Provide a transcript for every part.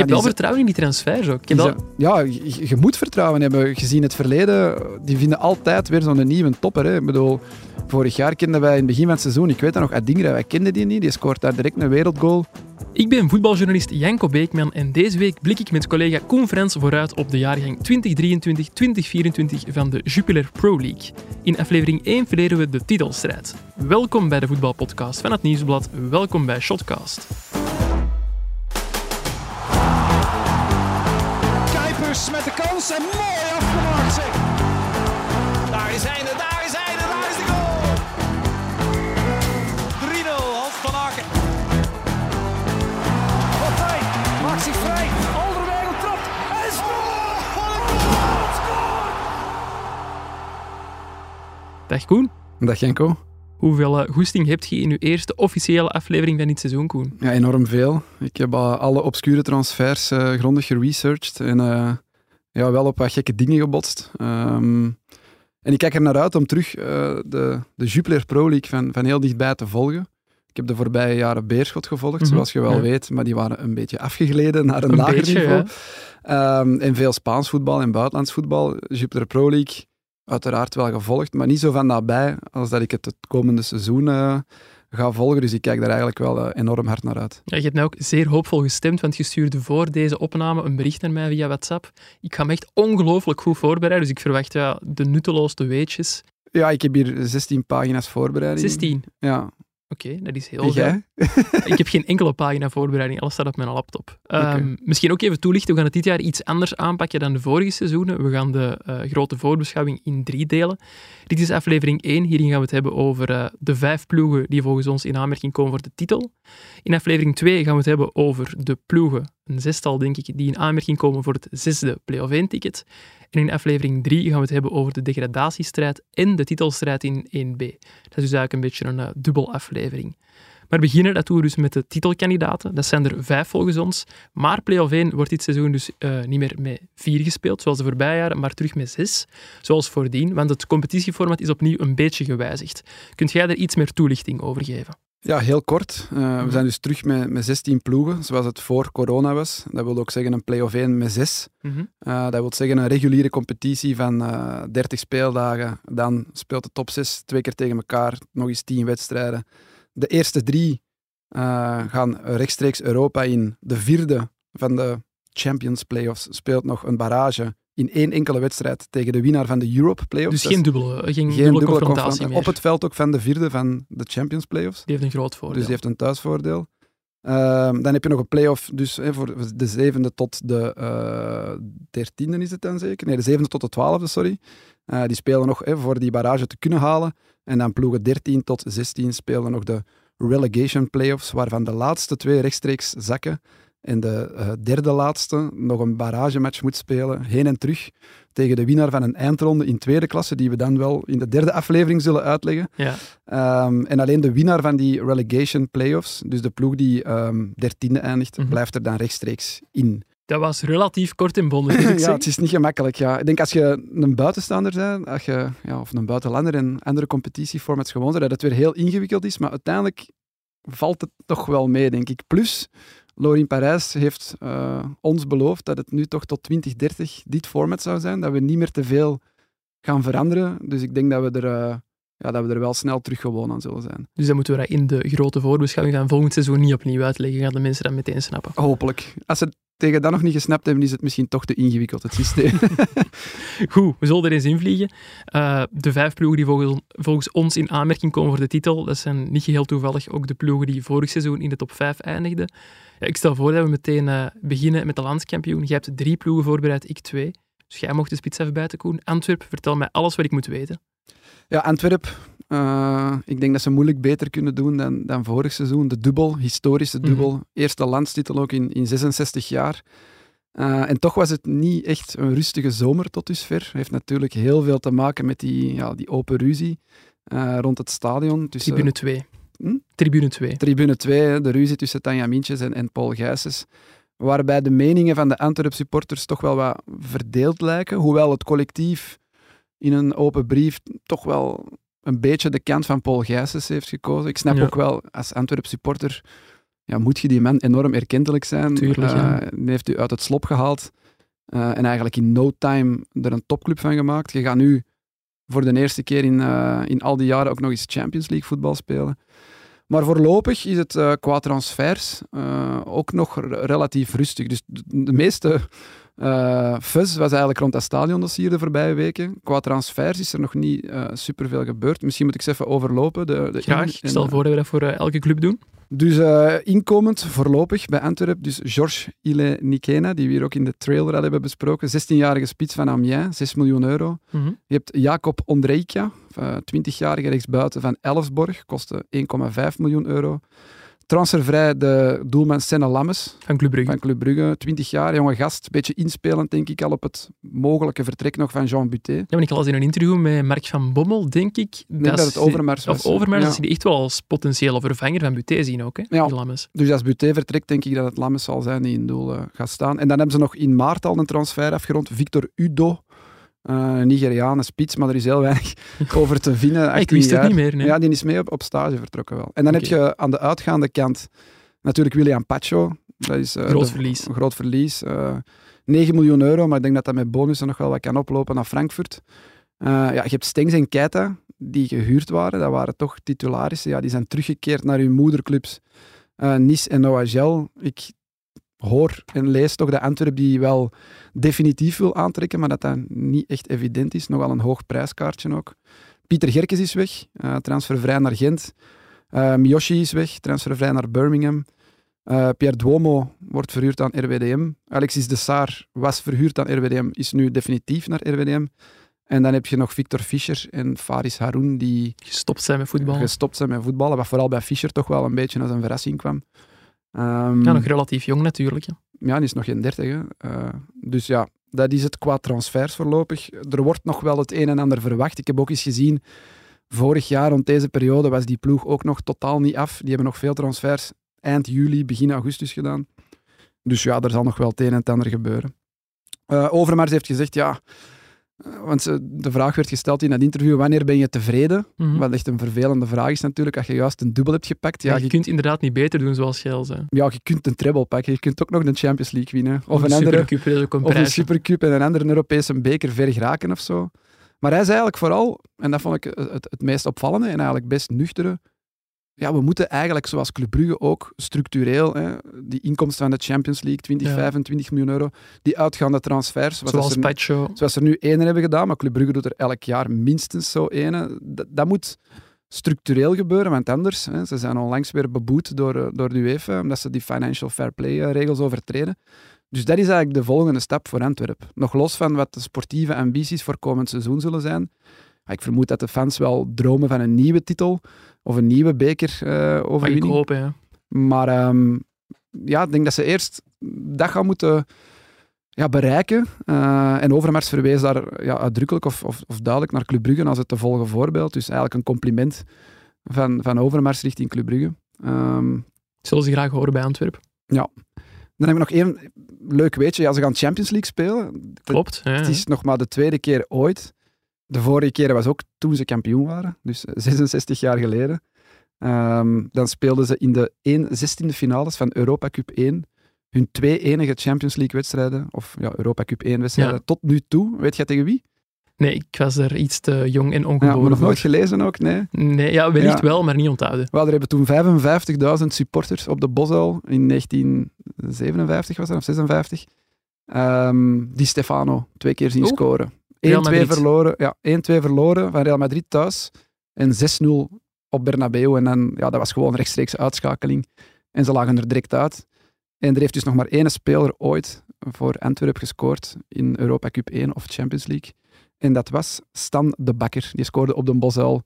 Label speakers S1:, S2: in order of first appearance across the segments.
S1: heb wel vertrouwen in die transfers ook. Ik wel...
S2: Ja, je, je, moet vertrouwen hebben. Gezien het verleden, die vinden altijd weer zo'n nieuwe topper. Hè. Ik bedoel, vorig jaar kenden wij in het begin van het seizoen, ik weet dat nog, Adingra, wij kenden die niet. Die scoort daar direct een wereldgoal.
S1: Ik ben voetbaljournalist Janko Beekman en deze week blik ik met collega Koen Frans vooruit op de jaargang 2023-2024 van de Jupiler Pro League. In aflevering 1 verleren we de titelstrijd. Welkom bij de voetbalpodcast van het Nieuwsblad. Welkom bij Shotcast.
S3: Met de kans en mooi afgemaakt zeg. Daar is hij, daar is hij, daar is de goal. 3-0, Hans van Aken. Partij, maakt zich vrij. Alderweireld trapt en scoort. Wat een goal, scoort.
S1: Dag Koen.
S2: Dag Janko.
S1: Hoeveel uh, goesting heb je in je eerste officiële aflevering van dit seizoen, Koen?
S2: Ja, enorm veel. Ik heb uh, alle obscure transfers uh, grondig geresearched en ja, wel op wat gekke dingen gebotst. Um, en ik kijk er naar uit om terug de, de Jupiler Pro League van, van heel dichtbij te volgen. Ik heb de voorbije jaren Beerschot gevolgd, mm -hmm. zoals je wel ja. weet, maar die waren een beetje afgegleden naar een, een lager beetje, niveau. Ja. Um, en veel Spaans voetbal en buitenlands voetbal. Jupiler Pro League uiteraard wel gevolgd, maar niet zo van nabij als dat ik het het komende seizoen uh, ga volgen. Dus ik kijk daar eigenlijk wel uh, enorm hard naar uit.
S1: Ja, je hebt mij ook zeer hoopvol gestemd, want je stuurde voor deze opname een bericht naar mij via WhatsApp. Ik ga me echt ongelooflijk goed voorbereiden, dus ik verwacht ja, de nutteloosste weetjes.
S2: Ja, ik heb hier 16 pagina's voorbereiding.
S1: 16?
S2: Ja.
S1: Oké, okay, dat is heel veel. ik heb geen enkele pagina voorbereiding, alles staat op mijn laptop. Um, okay. Misschien ook even toelichten, we gaan het dit jaar iets anders aanpakken dan de vorige seizoenen. We gaan de uh, grote voorbeschouwing in drie delen. Dit is aflevering 1, hierin gaan we het hebben over uh, de vijf ploegen die volgens ons in aanmerking komen voor de titel. In aflevering 2 gaan we het hebben over de ploegen, een zestal denk ik, die in aanmerking komen voor het zesde play-off 1-ticket. In aflevering 3 gaan we het hebben over de degradatiestrijd en de titelstrijd in 1B. Dat is dus eigenlijk een beetje een uh, dubbel aflevering. Maar beginnen, dat dus met de titelkandidaten. Dat zijn er vijf volgens ons. Maar play-off 1 wordt dit seizoen dus uh, niet meer met vier gespeeld, zoals de voorbije jaren, maar terug met zes. Zoals voordien, want het competitieformat is opnieuw een beetje gewijzigd. Kunt jij daar iets meer toelichting over geven?
S2: Ja, heel kort. Uh, mm-hmm. We zijn dus terug met, met 16 ploegen, zoals het voor corona was. Dat wil ook zeggen een play-off 1 met 6. Mm-hmm. Uh, dat wil zeggen een reguliere competitie van uh, 30 speeldagen. Dan speelt de top 6 twee keer tegen elkaar, nog eens 10 wedstrijden. De eerste drie gaan rechtstreeks Europa in. De vierde van de Champions Playoffs speelt nog een barrage in één enkele wedstrijd tegen de winnaar van de Europe Playoffs.
S1: Dus geen dubbele, geen geen dubbele, dubbele confrontatie meer.
S2: Op het veld ook van de vierde van de Champions Playoffs.
S1: Die heeft een groot voordeel.
S2: Dus die heeft een thuisvoordeel. Uh, dan heb je nog een play-off dus, hè, voor de zevende tot de uh, dertiende is het dan zeker? Nee, de zevende tot de twaalfde, sorry. Uh, die spelen nog hè, voor die barrage te kunnen halen. En dan ploegen 13 tot 16 spelen nog de relegation play-offs, waarvan de laatste twee rechtstreeks zakken. En de uh, derde laatste nog een barragematch moet spelen, heen en terug, tegen de winnaar van een eindronde in tweede klasse, die we dan wel in de derde aflevering zullen uitleggen.
S1: Ja.
S2: Um, en alleen de winnaar van die relegation playoffs, dus de ploeg die um, dertiende eindigt, mm -hmm. blijft er dan rechtstreeks in.
S1: Dat was relatief kort en bondig.
S2: ja, het is niet gemakkelijk. Ja. Ik denk als je een buitenstaander bent, als je, ja, of een buitenlander en andere competitieformats gewoon bent, dat het weer heel ingewikkeld is, maar uiteindelijk valt het toch wel mee, denk ik. Plus, Lorien Parijs heeft uh, ons beloofd dat het nu toch tot 2030 dit format zou zijn, dat we niet meer te veel gaan veranderen. Dus ik denk dat we er, uh, ja, dat we er wel snel terug gewoon aan zullen zijn.
S1: Dus dan moeten we dat in de grote voorbeschouwing van volgend seizoen niet opnieuw uitleggen. Gaan de mensen dat meteen snappen?
S2: Hopelijk. Als ze tegen dat nog niet gesnapt hebben, is het misschien toch te ingewikkeld, het systeem.
S1: Goed, we zullen er eens invliegen. Uh, de vijf ploegen die volgens, volgens, ons in aanmerking komen voor de titel, dat zijn niet geheel toevallig ook de ploegen die vorig seizoen in de top 5 eindigden. Ja, ik stel voor dat we meteen uh, beginnen met de landskampioen. Je hebt drie ploegen voorbereid, ik twee. Dus jij mocht de spits even buiten, Koen. Antwerp, vertel mij alles wat ik moet weten.
S2: Ja, Antwerp. Uh, ik denk dat ze moeilijk beter kunnen doen dan, dan vorig seizoen. De dubbel, historische dubbel. Mm -hmm. Eerste landstitel ook in, in 66 jaar. Uh, en toch was het niet echt een rustige zomer tot dusver. Heeft natuurlijk heel veel te maken met die, ja, die open ruzie uh, rond het stadion.
S1: Tussen, Tribune 2. Hm? Tribune 2.
S2: Tribune 2, de ruzie tussen Tanja Mintjes en, en Paul Gijsens. Waarbij de meningen van de Antwerp supporters toch wel wat verdeeld lijken. Hoewel het collectief in een open brief toch wel een beetje de kant van Paul Gijsens heeft gekozen. Ik snap ja. ook wel, als Antwerp supporter ja, moet je die man enorm erkentelijk zijn.
S1: Tuurlijk, ja.
S2: die heeft u uit het slop gehaald en eigenlijk in no time er een topclub van gemaakt. Je gaat nu voor de eerste keer in, in al die jaren ook nog eens Champions League voetbal spelen. Maar voorlopig is het qua transfers ook nog relatief rustig. Dus de, meeste uh, was eigenlijk rond dat stadiondossier de voorbije weken. Qua transfers is er nog niet uh, superveel gebeurd. Misschien moet ik eens even overlopen. De, de
S1: Graag. Ik stel voor dat we dat voor elke club doen.
S2: Dus uh, inkomend voorlopig bij Antwerp, dus Georges Ile Nikena, die we hier ook in de trailer al hebben besproken. 16-jarige spits van Amiens, 6 miljoen euro.
S1: Mm -hmm.
S2: Je hebt Jacob Ondrejka, 20-jarige rechtsbuiten van Elfsborg, kostte 1,5 miljoen euro. Transfervrij de doelman Senne Lammes.
S1: Van Club Brugge.
S2: Van Club Brugge, 20 jaar, jonge gast. Beetje inspelend, denk ik, al op het mogelijke vertrek nog van Jean Buté.
S1: Ja, maar ik las in een interview met Mark van Bommel, denk ik...
S2: Ik denk dat, het Overmars was.
S1: Of Overmars,
S2: ja.
S1: dat ze die echt wel als potentiële vervanger van Buté zien ook, hè,
S2: ja.
S1: die Lammes.
S2: Dus als Buté vertrekt, denk ik dat het Lammes zal zijn die in doel uh, gaat staan. En dan hebben ze nog in maart al een transfer afgerond. Victor Udo. Uh, Nigeriaan, spits, maar er is heel weinig over te vinden.
S1: ik wist het niet meer. Nee.
S2: Ja, die is mee op, op stage vertrokken wel. En dan okay. heb je aan de uitgaande kant natuurlijk William Pacho. Dat is uh,
S1: groot verlies.
S2: Groot verlies. Uh, 9 miljoen euro, maar ik denk dat dat met bonussen nog wel wat kan oplopen naar Frankfurt. Uh, ja, je hebt Stengs en Keita, die gehuurd waren. Dat waren toch titularissen. Ja, die zijn teruggekeerd naar hun moederclubs Nice en OHL. Ik hoor en lees toch dat Antwerp die wel definitief wil aantrekken, maar dat dat niet echt evident is. Nogal een hoog prijskaartje ook. Pieter Gerkes is weg, uh, transfervrij naar Gent. Uh, Miyoshi is weg, transfervrij naar Birmingham. Uh, Pierre Duomo wordt verhuurd aan RWDM. Alexis de Saar was verhuurd aan RWDM, is nu definitief naar RWDM. En dan heb je nog Victor Fischer en Faris Haroun, die
S1: gestopt zijn met voetballen.
S2: Gestopt zijn met voetballen, wat vooral bij Fischer toch wel een beetje als een verrassing kwam. Um,
S1: ja, nog relatief jong natuurlijk. Ja,
S2: ja die is nog geen dertig. Uh, dus ja, dat is het qua transfers voorlopig. Er wordt nog wel het een en ander verwacht. Ik heb ook eens gezien, vorig jaar rond deze periode was die ploeg ook nog totaal niet af. Die hebben nog veel transfers eind juli, begin augustus gedaan. Dus ja, er zal nog wel het een en het ander gebeuren. Uh, Overmars heeft gezegd, ja... Want de vraag werd gesteld in het interview, wanneer ben je tevreden?
S1: Mhm.
S2: Mm -hmm. Wat echt een vervelende vraag is natuurlijk, als je juist een dubbel hebt gepakt.
S1: Ja, ja je, je, kunt inderdaad niet beter doen zoals zei.
S2: Ja, je kunt een treble pakken. Je kunt ook nog de Champions League winnen. Of,
S1: of
S2: een, andere,
S1: een
S2: of een supercup en een andere Europese beker ver geraken of zo. Maar hij zei eigenlijk vooral, en dat vond ik het, het meest opvallende en eigenlijk best nuchtere, ja, we moeten eigenlijk, zoals Club Brugge ook, structureel, hè, die inkomsten van de Champions League, 20,
S1: Ja.
S2: 25 miljoen euro, die uitgaande transfers, zoals,
S1: Zoals
S2: er,
S1: Pacho.
S2: zoals er nu één hebben gedaan, maar Club Brugge doet er elk jaar minstens zo één. Dat, dat moet structureel gebeuren, want anders, hè, ze zijn onlangs weer beboet door, eh, door de UEFA, omdat ze die financial fair play eh, regels overtreden. Dus dat is eigenlijk de volgende stap voor Antwerpen. Nog los van wat de sportieve ambities voor komend seizoen zullen zijn. Maar Ik vermoed dat de fans wel dromen van een nieuwe titel of een nieuwe beker eh
S1: Maar ik
S2: overwinning.
S1: ja.
S2: Maar ehm, ja, ik denk dat ze eerst dat gaan moeten ja, bereiken. Eh, en Overmars verwees daar ja, uitdrukkelijk of, of, of duidelijk naar Club Brugge als het te volgen voorbeeld. Dus eigenlijk een compliment van, van Overmars richting Club Brugge. Ehm,
S1: Zullen ze graag horen bij Antwerpen.
S2: dan hebben we nog één leuk weetje. Ja, ze gaan Champions League spelen.
S1: Klopt. Ja,
S2: Het is nog maar de tweede keer ooit. De vorige keer was ook toen ze kampioen waren, dus 66 jaar geleden. Ehm, dan speelden ze in de 1 16e finales van Europa Cup 1 hun twee enige Champions League wedstrijden, of ja, Europa Cup 1 wedstrijden,
S1: Ja.
S2: tot nu toe. Weet je tegen wie?
S1: Nee, ik was er iets te jong en
S2: Ja,
S1: ongeboren
S2: maar nog nooit gelezen ook, nee.
S1: Nee, ja, wellicht
S2: Ja.
S1: wel, maar niet onthouden.
S2: Wel, er hebben toen 55.000 supporters op de Bosuil in 1957 was dat, of 56. Ehm, die Stefano twee keer zien scoren. 1-2
S1: Real Madrid.
S2: verloren, ja, 1-2 verloren van Real Madrid thuis en 6-0 op Bernabeu. En dan, ja, dat was gewoon een rechtstreeks uitschakeling. En ze lagen er direct uit. En er heeft dus nog maar één speler ooit voor Antwerp gescoord in Europa Cup 1 of Champions League. En dat was Stan de Bakker. Die scoorde op de Bosuil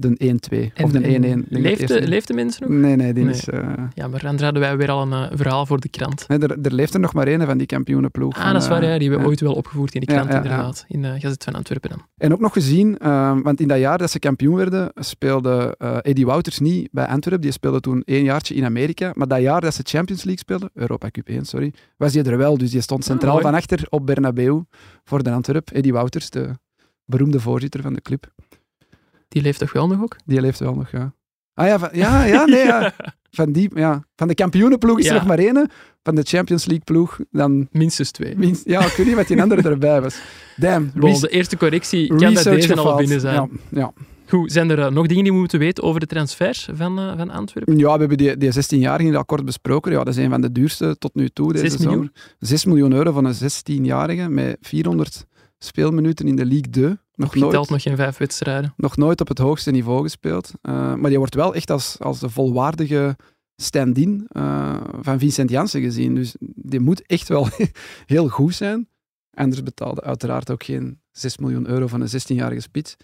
S2: de 1-2 of de 1-1. Ik denk dat
S1: Leeft de, leeft de mensen nog?
S2: Nee, nee, die
S1: Nee.
S2: is... eh,
S1: Ja, maar dan hadden wij weer al een eh, verhaal voor de krant.
S2: nee, er, er leeft er nog maar één van die kampioenenploeg.
S1: Ah,
S2: van,
S1: dat is waar,
S2: eh,
S1: ja. Die hebben we ooit wel opgevoerd in de krant, inderdaad. In de Gazet van Antwerpen dan.
S2: En ook nog gezien, eh, want in dat jaar dat ze kampioen werden, speelde eh Eddie Wouters niet bij Antwerp. Die speelde toen één jaartje in Amerika. Maar dat jaar dat ze Champions League speelden, Europa Cup 1, sorry, was hij er wel. Dus die stond centraal
S1: mooi.
S2: van achter op Bernabeu voor de Antwerp. Eddie Wouters, de beroemde voorzitter van de club.
S1: Die leeft toch wel nog ook?
S2: Die leeft wel nog, ja. Ah ja, van- ja, ja, nee, ja. van, die, ja, van de kampioenenploeg is er nog maar één. Van de Champions League ploeg, dan...
S1: Minstens twee.
S2: minst- Ja, ik weet niet wat die andere erbij was. Damn.
S1: Bon, de eerste correctie kan bij deze al binnen zijn.
S2: Ja.
S1: Goed, zijn er eh, nog dingen die we moeten weten over de transfers van, eh, van Antwerpen?
S2: ja, we hebben die, die 16-jarige al kort besproken. Ja, dat is een van de duurste tot nu toe deze
S1: Zes miljoen?
S2: zomer. 6 miljoen euro van een 16-jarige met 400 speelminuten in de League 2. Nog nooit,
S1: Geteld nog geen vijf wedstrijden.
S2: nog nooit op het hoogste niveau gespeeld. Uh, maar die wordt wel echt als, als de volwaardige stand-in uh, van Vincent Janssen gezien. Dus die moet echt wel heel goed zijn. Anders betaalde uiteraard ook geen 6 miljoen euro van een 16-jarige spits.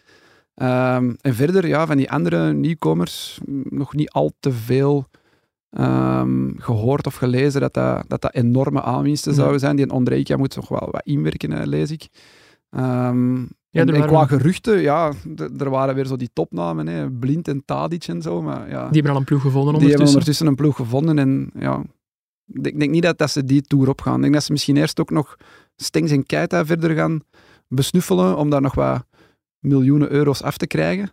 S2: Um, en verder, ja, van die andere nieuwkomers, nog niet al te veel um, gehoord of gelezen dat dat, dat, dat enorme aanwinsten ja. zouden zijn. Die Ondrejka moet nog wel wat inwerken, lees ik. Um, ja, en, en qua geruchten, ja, er waren weer zo die topnamen, hè, Blind en Tadic en zo. Maar ja,
S1: die hebben al een ploeg gevonden
S2: Die
S1: ondertussen.
S2: hebben ondertussen een ploeg gevonden en ja, ik denk niet dat, dat ze die tour op gaan. Ik denk dat ze misschien eerst ook nog Stengs en Keita verder gaan besnuffelen, om daar nog wat miljoenen euro's af te krijgen.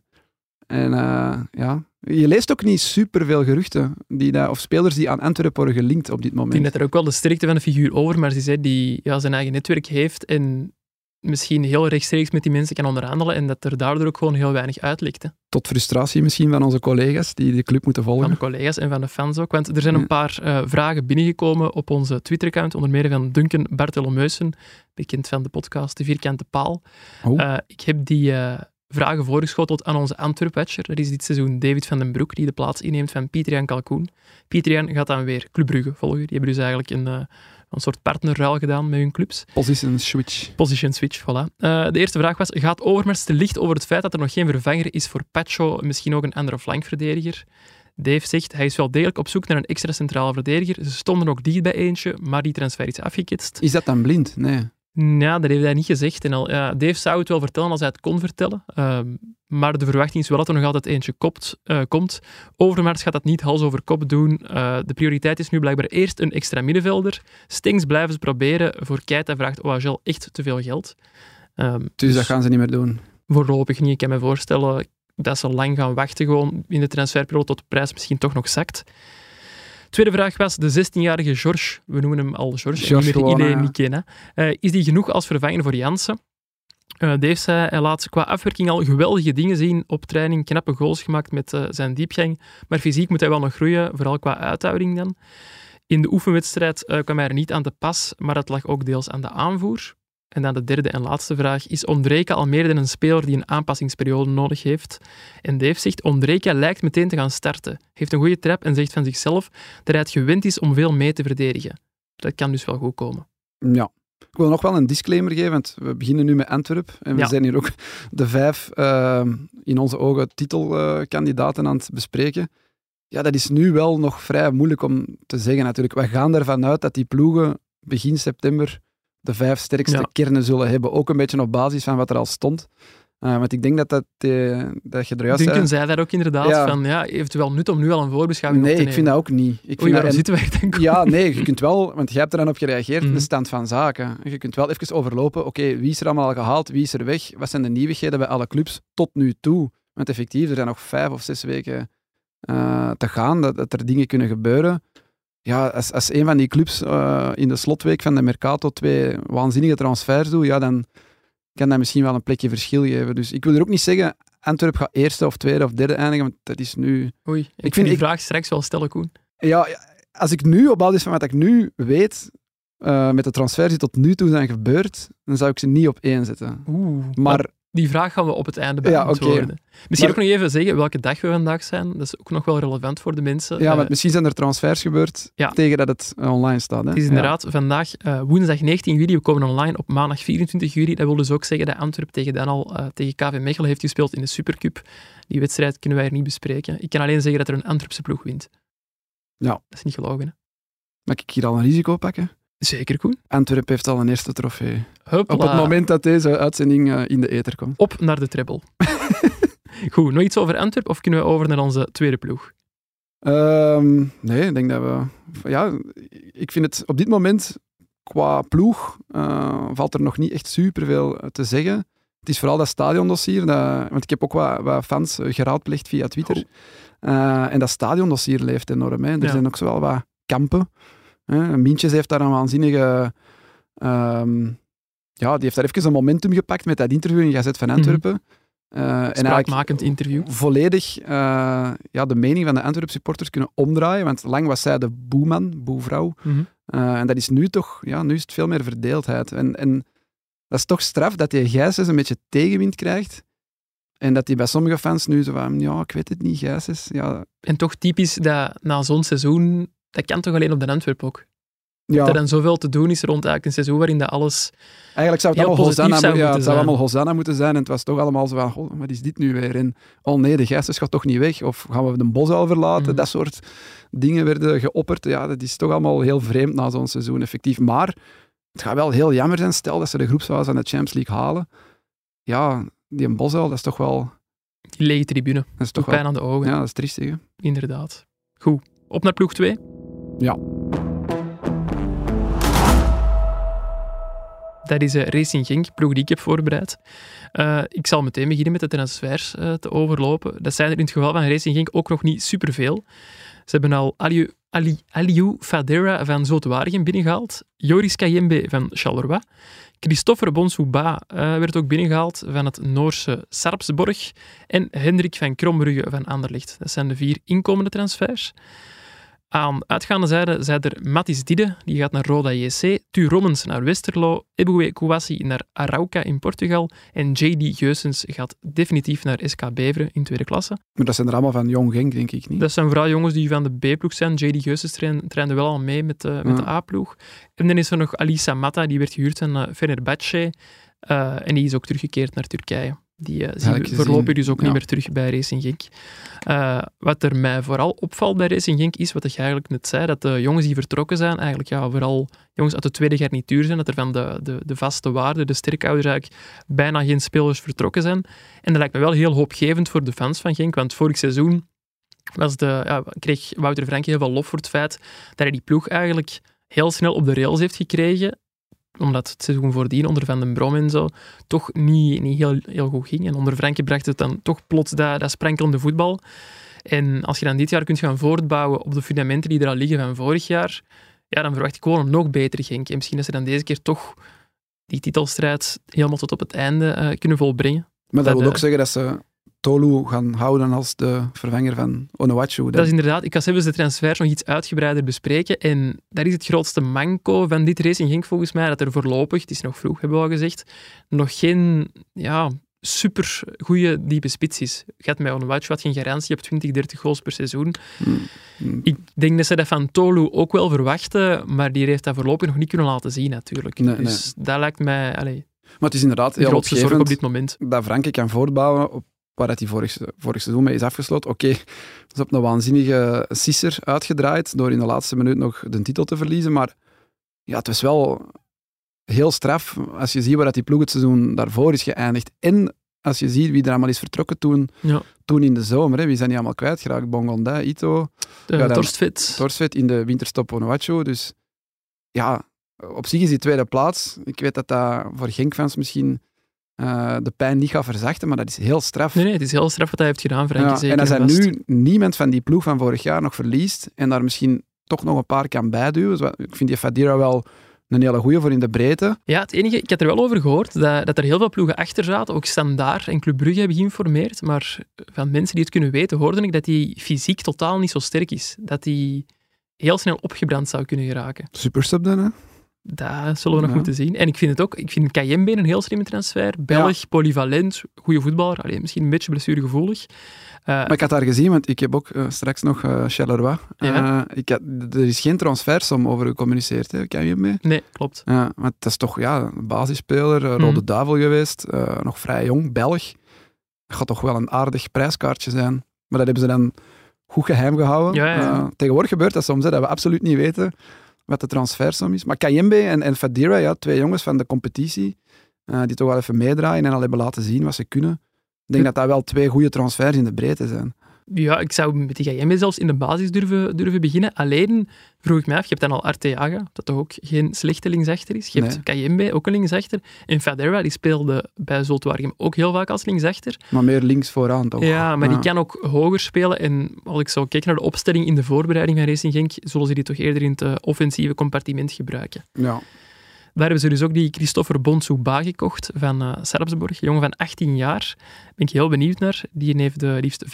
S2: En uh, ja, je leest ook niet superveel geruchten die dat, of spelers die aan Antwerpen worden gelinkt op dit moment.
S1: Ik denk dat er ook wel de sterkte van de figuur over, maar ze zei die ja, zijn eigen netwerk heeft en misschien heel rechtstreeks met die mensen kan onderhandelen en dat er daardoor ook gewoon heel weinig uitlekt. Hè.
S2: Tot frustratie misschien van onze collega's die de club moeten volgen.
S1: Van de collega's en van de fans ook. Want er zijn een paar uh, vragen binnengekomen op onze Twitter-account, onder meer van Duncan Bartolomeusen, bekend van de podcast De Vierkante Paal.
S2: Oh.
S1: Uh, ik heb die uh, vragen voorgeschoteld aan onze Antwerp-watcher. Dat is dit seizoen David van den Broek, die de plaats inneemt van Pieter-Jan Kalkoen. Pieter-Jan gaat dan weer Club Brugge volgen. Die hebben dus eigenlijk een een soort partnerruil gedaan met hun clubs.
S2: Position switch.
S1: Position switch, voilà. Uh, de eerste vraag was, gaat Overmars te licht over het feit dat er nog geen vervanger is voor Pacho, misschien ook een andere flankverdediger? Dave zegt, hij is wel degelijk op zoek naar een extra centrale verdediger. Ze stonden ook dicht bij eentje, maar die transfer is afgeketst.
S2: Is dat dan blind? Nee.
S1: Ja, dat heeft hij niet gezegd. En al, ja, Dave zou het wel vertellen als hij het kon vertellen. Uh, maar de verwachting is wel dat er nog altijd eentje kopt, uh, komt. Overmars gaat dat niet hals over kop doen. Uh, de prioriteit is nu blijkbaar eerst een extra middenvelder. Stings blijven ze proberen. Voor Keita vraagt OHL echt te veel geld.
S2: Um, dus, dus dat gaan ze niet meer doen?
S1: Voorlopig niet. Ik kan me voorstellen dat ze lang gaan wachten gewoon in de transferperiode tot de prijs misschien toch nog zakt. Tweede vraag was de 16-jarige George, we noemen hem al George,
S2: George
S1: en niet meer. Uh, is die genoeg als vervanger voor Jansen? Uh, Dave zei, hij laat qua afwerking al geweldige dingen zien op training, knappe goals gemaakt met uh, zijn diepgang, maar fysiek moet hij wel nog groeien, vooral qua uithouding dan. In de oefenwedstrijd uh, kwam hij er niet aan te pas, maar dat lag ook deels aan de aanvoer. En dan de derde en laatste vraag. Is Ondrejka al meer dan een speler die een aanpassingsperiode nodig heeft? En Dave zegt, Ondrejka lijkt meteen te gaan starten. Heeft een goede trap en zegt van zichzelf dat hij het gewend is om veel mee te verdedigen. Dat kan dus wel goed komen.
S2: Ja. Ik wil nog wel een disclaimer geven, want we beginnen nu met Antwerp. En we ja. zijn hier ook de vijf, uh, in onze ogen, titelkandidaten uh, aan het bespreken. Ja, dat is nu wel nog vrij moeilijk om te zeggen natuurlijk. We gaan ervan uit dat die ploegen begin september de vijf sterkste ja. kernen zullen hebben. Ook een beetje op basis van wat er al stond. Uh, want ik denk dat, dat, uh, dat je er juist
S1: Duncan zei daar ook inderdaad ja. van, ja, wel nut om nu al een voorbeschouwing
S2: nee,
S1: op te
S2: nemen. Nee, ik vind dat ook niet. Ik
S1: Oei,
S2: vind
S1: dat,
S2: dat,
S1: zitten wij denk ik.
S2: Ja, nee, je kunt wel, want jij hebt er dan op gereageerd, mm. de stand van zaken. Je kunt wel even overlopen, oké, okay, wie is er allemaal al gehaald, wie is er weg, wat zijn de nieuwigheden bij alle clubs tot nu toe? Want effectief, er zijn nog vijf of zes weken uh, te gaan, dat, dat er dingen kunnen gebeuren ja, als, als een van die clubs uh, in de slotweek van de Mercato twee waanzinnige transfers doet, ja, dan kan dat misschien wel een plekje verschil geven. Dus ik wil er ook niet zeggen, Antwerp gaat eerste of tweede of derde eindigen, want dat is nu...
S1: Oei, ik, ik vind die ik, vraag straks wel stellen, Koen.
S2: Ja, als ik nu, op basis van wat ik nu weet, uh, met de transfers die tot nu toe zijn gebeurd, dan zou ik ze niet op één zetten.
S1: Oeh,
S2: maar...
S1: Die vraag gaan we op het einde beantwoorden. Ja, okay. Misschien maar, ook nog even zeggen welke dag we vandaag zijn. Dat is ook nog wel relevant voor de mensen.
S2: Ja, want uh, misschien zijn er transfers gebeurd ja. tegen dat het online staat. Hè?
S1: Het is inderdaad ja. vandaag uh, woensdag 19 juli. We komen online op maandag 24 juli. Dat wil dus ook zeggen dat Antwerp tegen dan al uh, tegen KV Mechelen heeft gespeeld in de Supercup. Die wedstrijd kunnen wij hier niet bespreken. Ik kan alleen zeggen dat er een Antwerpse ploeg wint.
S2: Ja.
S1: Dat is niet gelogen. Hè?
S2: Mag ik hier al een risico pakken?
S1: Zeker, Koen.
S2: Antwerp heeft al een eerste trofee.
S1: Hopla.
S2: Op het moment dat deze uitzending uh, in de ether komt.
S1: Op naar de treble. Goed, nog iets over Antwerp of kunnen we over naar onze tweede ploeg?
S2: Um, nee, ik denk dat we... Ja, ik vind het op dit moment qua ploeg uh, valt er nog niet echt superveel te zeggen. Het is vooral dat stadiondossier, dat, want ik heb ook wat, wat fans geraadpleegd via Twitter. en dat stadiondossier leeft enorm. Hè. Er zijn ook zo wel wat kampen. Hè. Mintjes heeft daar een waanzinnige... Ehm, ja, die heeft daar even een momentum gepakt met dat interview in Gazet van mhm. Antwerpen.
S1: Uh, Spraakmakend interview.
S2: Volledig uh, ja, de mening van de Antwerp supporters kunnen omdraaien. Want lang was zij de boeman, boevrouw. Mm en dat is nu toch, ja, nu is het veel meer verdeeldheid. En, en dat is toch straf dat die Gijsens een beetje tegenwind krijgt. En dat hij bij sommige fans nu zo van, ja, ik weet het niet, Gijsens. Ja.
S1: En toch typisch dat na zo'n seizoen, dat kan toch alleen op de Antwerp ook? Ja. Dat er dan zoveel te doen is rond eigenlijk een seizoen waarin dat alles
S2: Eigenlijk zou het allemaal Hosanna, ja, het zou allemaal Hosanna moeten zijn en het was toch allemaal zo van, oh, wat is dit nu weer? En, oh nee, de Gijsens gaat toch niet weg? Of gaan we de bos al verlaten? Mhm. Dat soort dingen werden geopperd. Ja, dat is toch allemaal heel vreemd na zo'n seizoen, effectief. Maar het gaat wel heel jammer zijn, stel dat ze de groepsfase van de Champions League halen. Ja, die Bosuil, dat is toch wel...
S1: Die lege tribune. Dat is toch pijn aan de ogen.
S2: Ja, dat is triestig.
S1: Inderdaad. Goed. Op naar ploeg 2.
S2: Ja.
S1: Dat is Racing Genk, ploeg die ik heb voorbereid. Uh, ik zal meteen beginnen met de transfers uh, te overlopen. Dat zijn er in het geval van Racing Genk ook nog niet superveel. Ze hebben al Aliou, Ali, Aliou Fadera van Zotewaregem binnengehaald, Joris Kayembe van Charleroi, Christopher Bonsouba uh, werd ook binnengehaald van het Noorse Sarpsborg en Hendrik van Krombrugge van Anderlecht. Dat zijn de vier inkomende transfers. Aan uitgaande zijde zijn er Mathis Dide, die gaat naar Roda JC, Tu Rommens naar Westerlo, Eboué Kouassi naar Arauca in Portugal en JD Geusens gaat definitief naar SK Beveren in tweede klasse.
S2: Maar dat zijn er allemaal van Jong Genk, denk ik niet?
S1: Dat zijn vooral jongens die van de B-ploeg zijn. JD Geusens trainde wel al mee met, de, met de A-ploeg. En dan is er nog Alisa Mata, die werd gehuurd aan uh, Fenerbahce uh, en die is ook teruggekeerd naar Turkije. Die uh, zien we voorlopig dus ook niet meer terug bij Racing Genk. Uh, wat er mij vooral opvalt bij Racing Genk is, wat ik eigenlijk net zei, dat de jongens die vertrokken zijn, eigenlijk ja, vooral jongens uit de tweede garnituur zijn, dat er van de, de, de vaste waarden, de sterkhouders eigenlijk bijna geen spelers vertrokken zijn. En dat lijkt me wel heel hoopgevend voor de fans van Genk, want vorig seizoen was de, ja, kreeg Wouter Franke heel veel lof voor het feit dat hij die ploeg eigenlijk heel snel op de rails heeft gekregen omdat het seizoen voordien onder Van den Brom en zo toch niet, niet heel, heel goed ging. En onder Franke bracht het dan toch plots dat, dat sprankelende voetbal. En als je dan dit jaar kunt gaan voortbouwen op de fundamenten die er al liggen van vorig jaar, ja, dan verwacht ik gewoon een nog beter Genk. En misschien dat ze dan deze keer toch die titelstrijd helemaal tot op het einde uh, kunnen volbrengen.
S2: Maar dat, wil ook zeggen dat ze Tolu gaan houden als de vervanger van Onowachu.
S1: Dat is inderdaad, ik ga zelfs de transfers nog iets uitgebreider bespreken. En dat is het grootste manco van dit Racing Genk volgens mij, dat er voorlopig, het is nog vroeg, hebben we al gezegd, nog geen ja, super goede diepe spits is. Gaat met Onowachu had geen garantie op 20, 30 goals per seizoen. Hmm. Ik denk dat ze dat van Tolu ook wel verwachten, maar die heeft dat voorlopig nog niet kunnen laten zien natuurlijk. dus dat lijkt mij... Allez,
S2: maar het is inderdaad heel
S1: grootste zorg op dit moment.
S2: Dat Frankrijk kan voortbouwen op waar hij vorig, vorig seizoen mee is afgesloten. Oké, okay, dat is op een waanzinnige sisser uitgedraaid door in de laatste minuut nog de titel te verliezen. Maar ja, het was wel heel straf als je ziet waar dat die ploeg het seizoen daarvoor is geëindigd. En als je ziet wie er allemaal is vertrokken toen, ja. toen in de zomer. Hè. Wie zijn die allemaal kwijtgeraakt? Bongonda, Ito.
S1: De, ja, Torstvet.
S2: Torstvet in de winterstop Onuachu. Dus ja, op zich is die tweede plaats. Ik weet dat dat voor Genk-fans misschien uh, de pijn niet gaat verzachten, maar dat is heel straf.
S1: Nee, nee het is heel straf wat hij heeft gedaan, Frank. Ja,
S2: en als hij nu niemand van die ploeg van vorig jaar nog verliest en daar misschien toch nog een paar kan bijduwen, ik vind die Fadira wel een hele goeie voor in de breedte.
S1: Ja, het enige, ik had er wel over gehoord dat, dat er heel veel ploegen achter zaten, ook Standaard en Club Brugge hebben geïnformeerd, maar van mensen die het kunnen weten, hoorde ik dat hij fysiek totaal niet zo sterk is. Dat hij heel snel opgebrand zou kunnen geraken.
S2: Supersub dan, hè?
S1: Dat zullen we nog moeten zien. En ik vind het ook, ik vind Kayembe een heel slimme transfer. Belg, polyvalent, goede voetballer. Alleen misschien een beetje blessuregevoelig.
S2: Uh, maar ik had daar gezien, want ik heb ook uh, straks nog uh, Charleroi. Ja. ik had, er is geen transfersom over gecommuniceerd, hè, Kayembe.
S1: Nee, klopt.
S2: Ja, maar het is toch ja, een basisspeler, Rode mm. Duivel geweest, nog vrij jong, Belg. Dat gaat toch wel een aardig prijskaartje zijn. Maar dat hebben ze dan goed geheim gehouden. Ja, tegenwoordig gebeurt dat soms, hè, dat we absoluut niet weten wat de transfersom is. Maar Kayembe en, en Fadira, ja, twee jongens van de competitie, uh, die toch wel even meedraaien en al hebben laten zien wat ze kunnen. Ik denk dat dat wel twee goede transfers in de breedte zijn.
S1: Ja, ik zou met die Gayembe zelfs in de basis durven, durven beginnen. Alleen vroeg ik me af, je hebt dan al Arteaga, dat toch ook geen slechte linksachter is. Je hebt. Kayembe, ook een linksachter. En Fadera, die speelde bij Zoltwaargem ook heel vaak als linksachter.
S2: Maar meer links vooraan toch?
S1: Ja, maar die kan ook hoger spelen. En als ik zo kijk naar de opstelling in de voorbereiding van Racing Genk, zullen ze die toch eerder in het eh, offensieve compartiment gebruiken.
S2: Ja.
S1: Daar hebben ze dus ook die Christopher Bonsouba gekocht van Sarpsborg, een jongen van 18 jaar. Daar ben ik heel benieuwd naar. Die heeft uh, liefst 5,2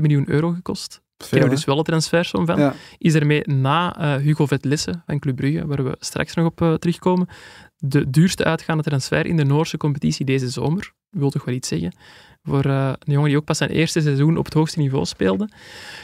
S1: miljoen euro gekost. Daar hebben we dus wel een transfersom van.
S2: Ja.
S1: Is ermee na eh, Hugo Vetlisse van Club Brugge, waar we straks nog op terugkomen, de duurste uitgaande transfer in de Noorse competitie deze zomer. Wil toch wel iets zeggen. Voor eh, een jongen die ook pas zijn eerste seizoen op het hoogste niveau speelde.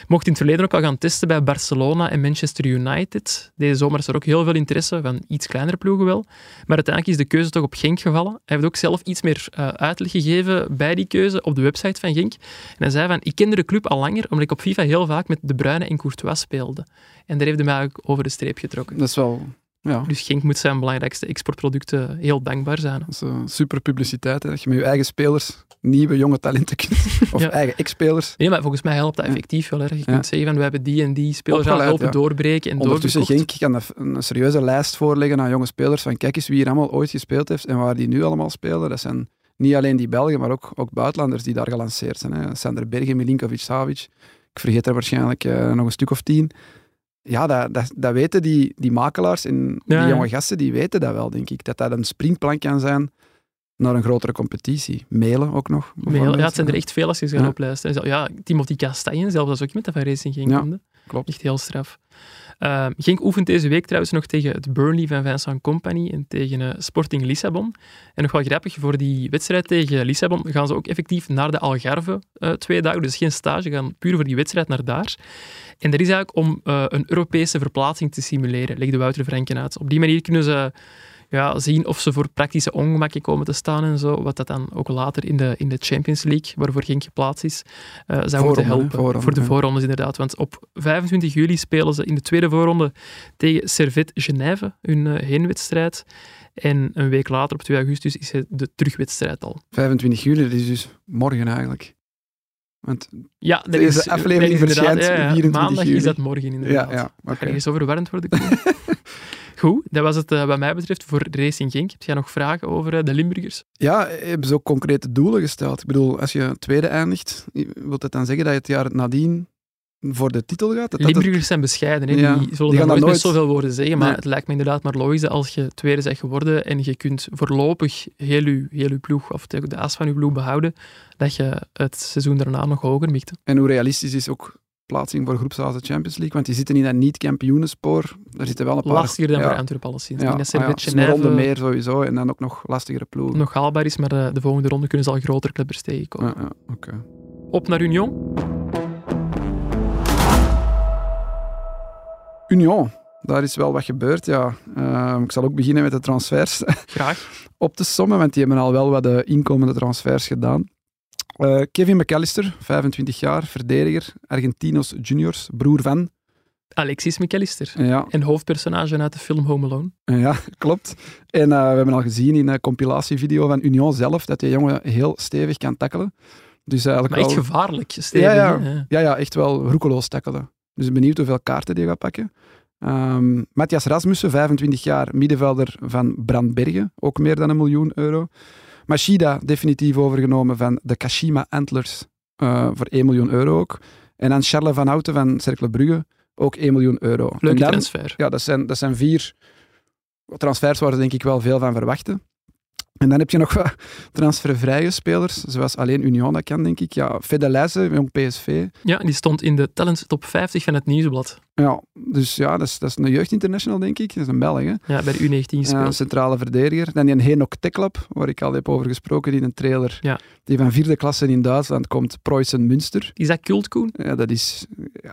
S1: Mocht in het verleden ook al gaan testen bij Barcelona en Manchester United. Deze zomer is er ook heel veel interesse van iets kleinere ploegen wel. Maar uiteindelijk is de keuze toch op Genk gevallen. Hij heeft ook zelf iets meer eh, uitleg gegeven bij die keuze op de website van Genk. En hij zei van, ik kende de club al langer, omdat ik op FIFA heel vaak met De Bruyne en Courtois speelde. En daar heeft hij mij eigenlijk over de streep getrokken.
S2: Dat is wel ja,
S1: Dus Genk moet zijn belangrijkste exportproducten heel dankbaar zijn.
S2: dat is, super publiciteit. Hè, dat je met je eigen spelers nieuwe jonge talenten kunt. Of
S1: Ja.
S2: eigen ex-spelers.
S1: Nee, maar volgens mij helpt dat effectief wel. Hè. Je kunt zeggen van, we hebben die en die spelers lopen
S2: ja.
S1: doorbreken en
S2: Ondertussen
S1: doorgekocht.
S2: Genk kan een, een serieuze lijst voorleggen aan jonge spelers. Van kijk eens wie hier allemaal ooit gespeeld heeft en waar die nu allemaal spelen. Dat zijn niet alleen die Belgen, maar ook, ook buitenlanders die daar gelanceerd zijn. Hè. Sander Bergen, Milinkovic, Savic. Ik vergeet er waarschijnlijk eh, nog een stuk of tien. Ja, dat, dat, dat weten die, die makelaars en die
S1: ja.
S2: jonge gasten, die weten dat wel, denk ik. Dat dat een springplank kan zijn naar een grotere competitie. Mailen ook nog.
S1: Ja, het zijn er echt veel als je ze gaat
S2: Ja.
S1: oplijsten. Ja, Timothy Castagne zelfs, dat is ook met de van Racing Genk.
S2: Ja. Klopt.
S1: Echt heel straf. Uh, Genk oefent deze week trouwens nog tegen het Burnley van Vincent Company en tegen uh, Sporting Lissabon. En nog wel grappig, voor die wedstrijd tegen Lissabon gaan ze ook effectief naar de Algarve uh, twee dagen. Dus geen stage, gaan puur voor die wedstrijd naar daar. En dat is eigenlijk om uh, een Europese verplaatsing te simuleren, legde Wouter Franken uit. Op die manier kunnen ze ja, zien of ze voor praktische ongemakken komen te staan en zo. Wat dat dan ook later in de, in de Champions League, waarvoor Genk geplaatst is, uh, zou moeten helpen. voor de voorrondes inderdaad. Want op 25 juli spelen ze in de tweede voorronde tegen Servet Genève, hun uh, heenwedstrijd. En een week later, op 2 augustus, is het de terugwedstrijd al.
S2: 25 juli, dat is dus morgen eigenlijk. Want
S1: ja,
S2: deze
S1: is,
S2: aflevering verschijnt
S1: ja, ja.
S2: 24
S1: Maandag
S2: juli.
S1: is dat morgen inderdaad.
S2: ja, ja
S1: Dat
S2: oké.
S1: gaat eens overwarrend worden. Goed, dat was het uh, wat mij betreft voor Racing Genk. Heb jij nog vragen over uh, de Limburgers?
S2: Ja, hebben ze ook concrete doelen gesteld? Ik bedoel, als je tweede eindigt, wil dat dan zeggen dat je het jaar nadien voor de titel gaat? Dat dat
S1: Limburgers zijn bescheiden, hè?
S2: Ja,
S1: die zullen
S2: die
S1: nooit zoveel woorden zeggen, maar
S2: Nee.
S1: het lijkt me inderdaad maar logisch dat als je tweede bent geworden en je kunt voorlopig heel je, heel uw ploeg, of de, as van je ploeg behouden, dat je het seizoen daarna nog hoger mikt.
S2: En hoe realistisch is ook plaatsing voor groepsfase Champions League? Want die zitten in dat niet-kampioenenspoor. Daar zitten wel een paar...
S1: Lastiger dan
S2: ja,
S1: voor Antwerpen alleszins.
S2: Ja,
S1: dat
S2: ah ja, een ronde meer sowieso en dan ook nog lastigere ploegen.
S1: nog haalbaar is, maar de, de volgende ronde kunnen ze al grotere kleppers tegenkomen.
S2: Ja, ja, oké.
S1: Op naar Union.
S2: Union, daar is wel wat gebeurd, ja. Ehm, ik zal ook beginnen met de transfers
S1: Graag.
S2: op te sommen, want die hebben al wel wat de inkomende transfers gedaan. Eh, Kevin McAllister, 25 jaar, verdediger, Argentinos Juniors, broer van.
S1: Alexis McAllister.
S2: Ja,
S1: En hoofdpersonage uit de film Home Alone.
S2: ja klopt. En eh, we hebben al gezien in een compilatievideo van Union zelf dat die jongen heel stevig kan tackelen. Dus eigenlijk
S1: Maar echt
S2: wel-
S1: gevaarlijk. Stevig,
S2: Ja, ja.
S1: hè?
S2: Ja, ja, echt wel roekeloos tackelen. Dus benieuwd hoeveel kaarten die gaat pakken. Ehm, Matthias Rasmussen, 25 jaar, middenvelder van Brandbergen, ook meer dan een miljoen euro. Machida, definitief overgenomen van de Kashima Antlers, eh, voor 1 miljoen euro ook. En dan Charles van Houten van Cercle Brugge, ook 1 miljoen euro.
S1: Leuke
S2: dan-
S1: transfer.
S2: ja, dat zijn, dat zijn vier transfers waar ze denk ik wel veel van verwachten. En dan heb je nog wat transfervrije spelers, zoals alleen Union dat kan, denk ik. Ja, Fedeleise, jong PSV.
S1: Ja, die stond in de talent top 50 van het Nieuwsblad.
S2: Ja, dus ja, dat is, dat is een jeugdinternational, denk ik. Dat is een Belg, hè.
S1: Ja, bij de U19
S2: Ja,
S1: gespeeld.
S2: centrale verdediger. Dan die een Henok Teklap, waar ik al heb over gesproken in een trailer.
S1: Ja.
S2: Die van vierde klasse in Duitsland komt, Preußen Münster.
S1: Is dat cult, Koen?
S2: Ja, dat is,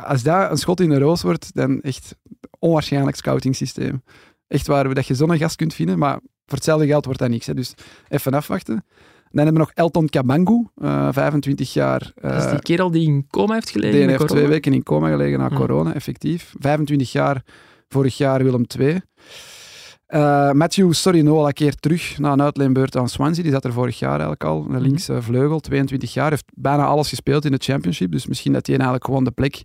S2: als dat een schot in de roos wordt, dan echt onwaarschijnlijk scouting systeem. Echt waar, dat je zo'n gast kunt vinden, maar voor hetzelfde geld wordt dat niks. Hè. Dus even afwachten. Dan hebben we nog Elton Kabangu, eh, 25 jaar.
S1: Dat is
S2: eh,
S1: die kerel die in coma heeft gelegen.
S2: die heeft twee weken in coma gelegen na
S1: Ja.
S2: corona, effectief. 25 jaar, vorig jaar Willem II. Uh, Matthew Sorinola keert terug na een uitleenbeurt aan Swansea. Die zat er vorig jaar eigenlijk al. De linkse vleugel, 22 jaar. Heeft bijna alles gespeeld in de Championship. Dus misschien dat hij eigenlijk gewoon de plek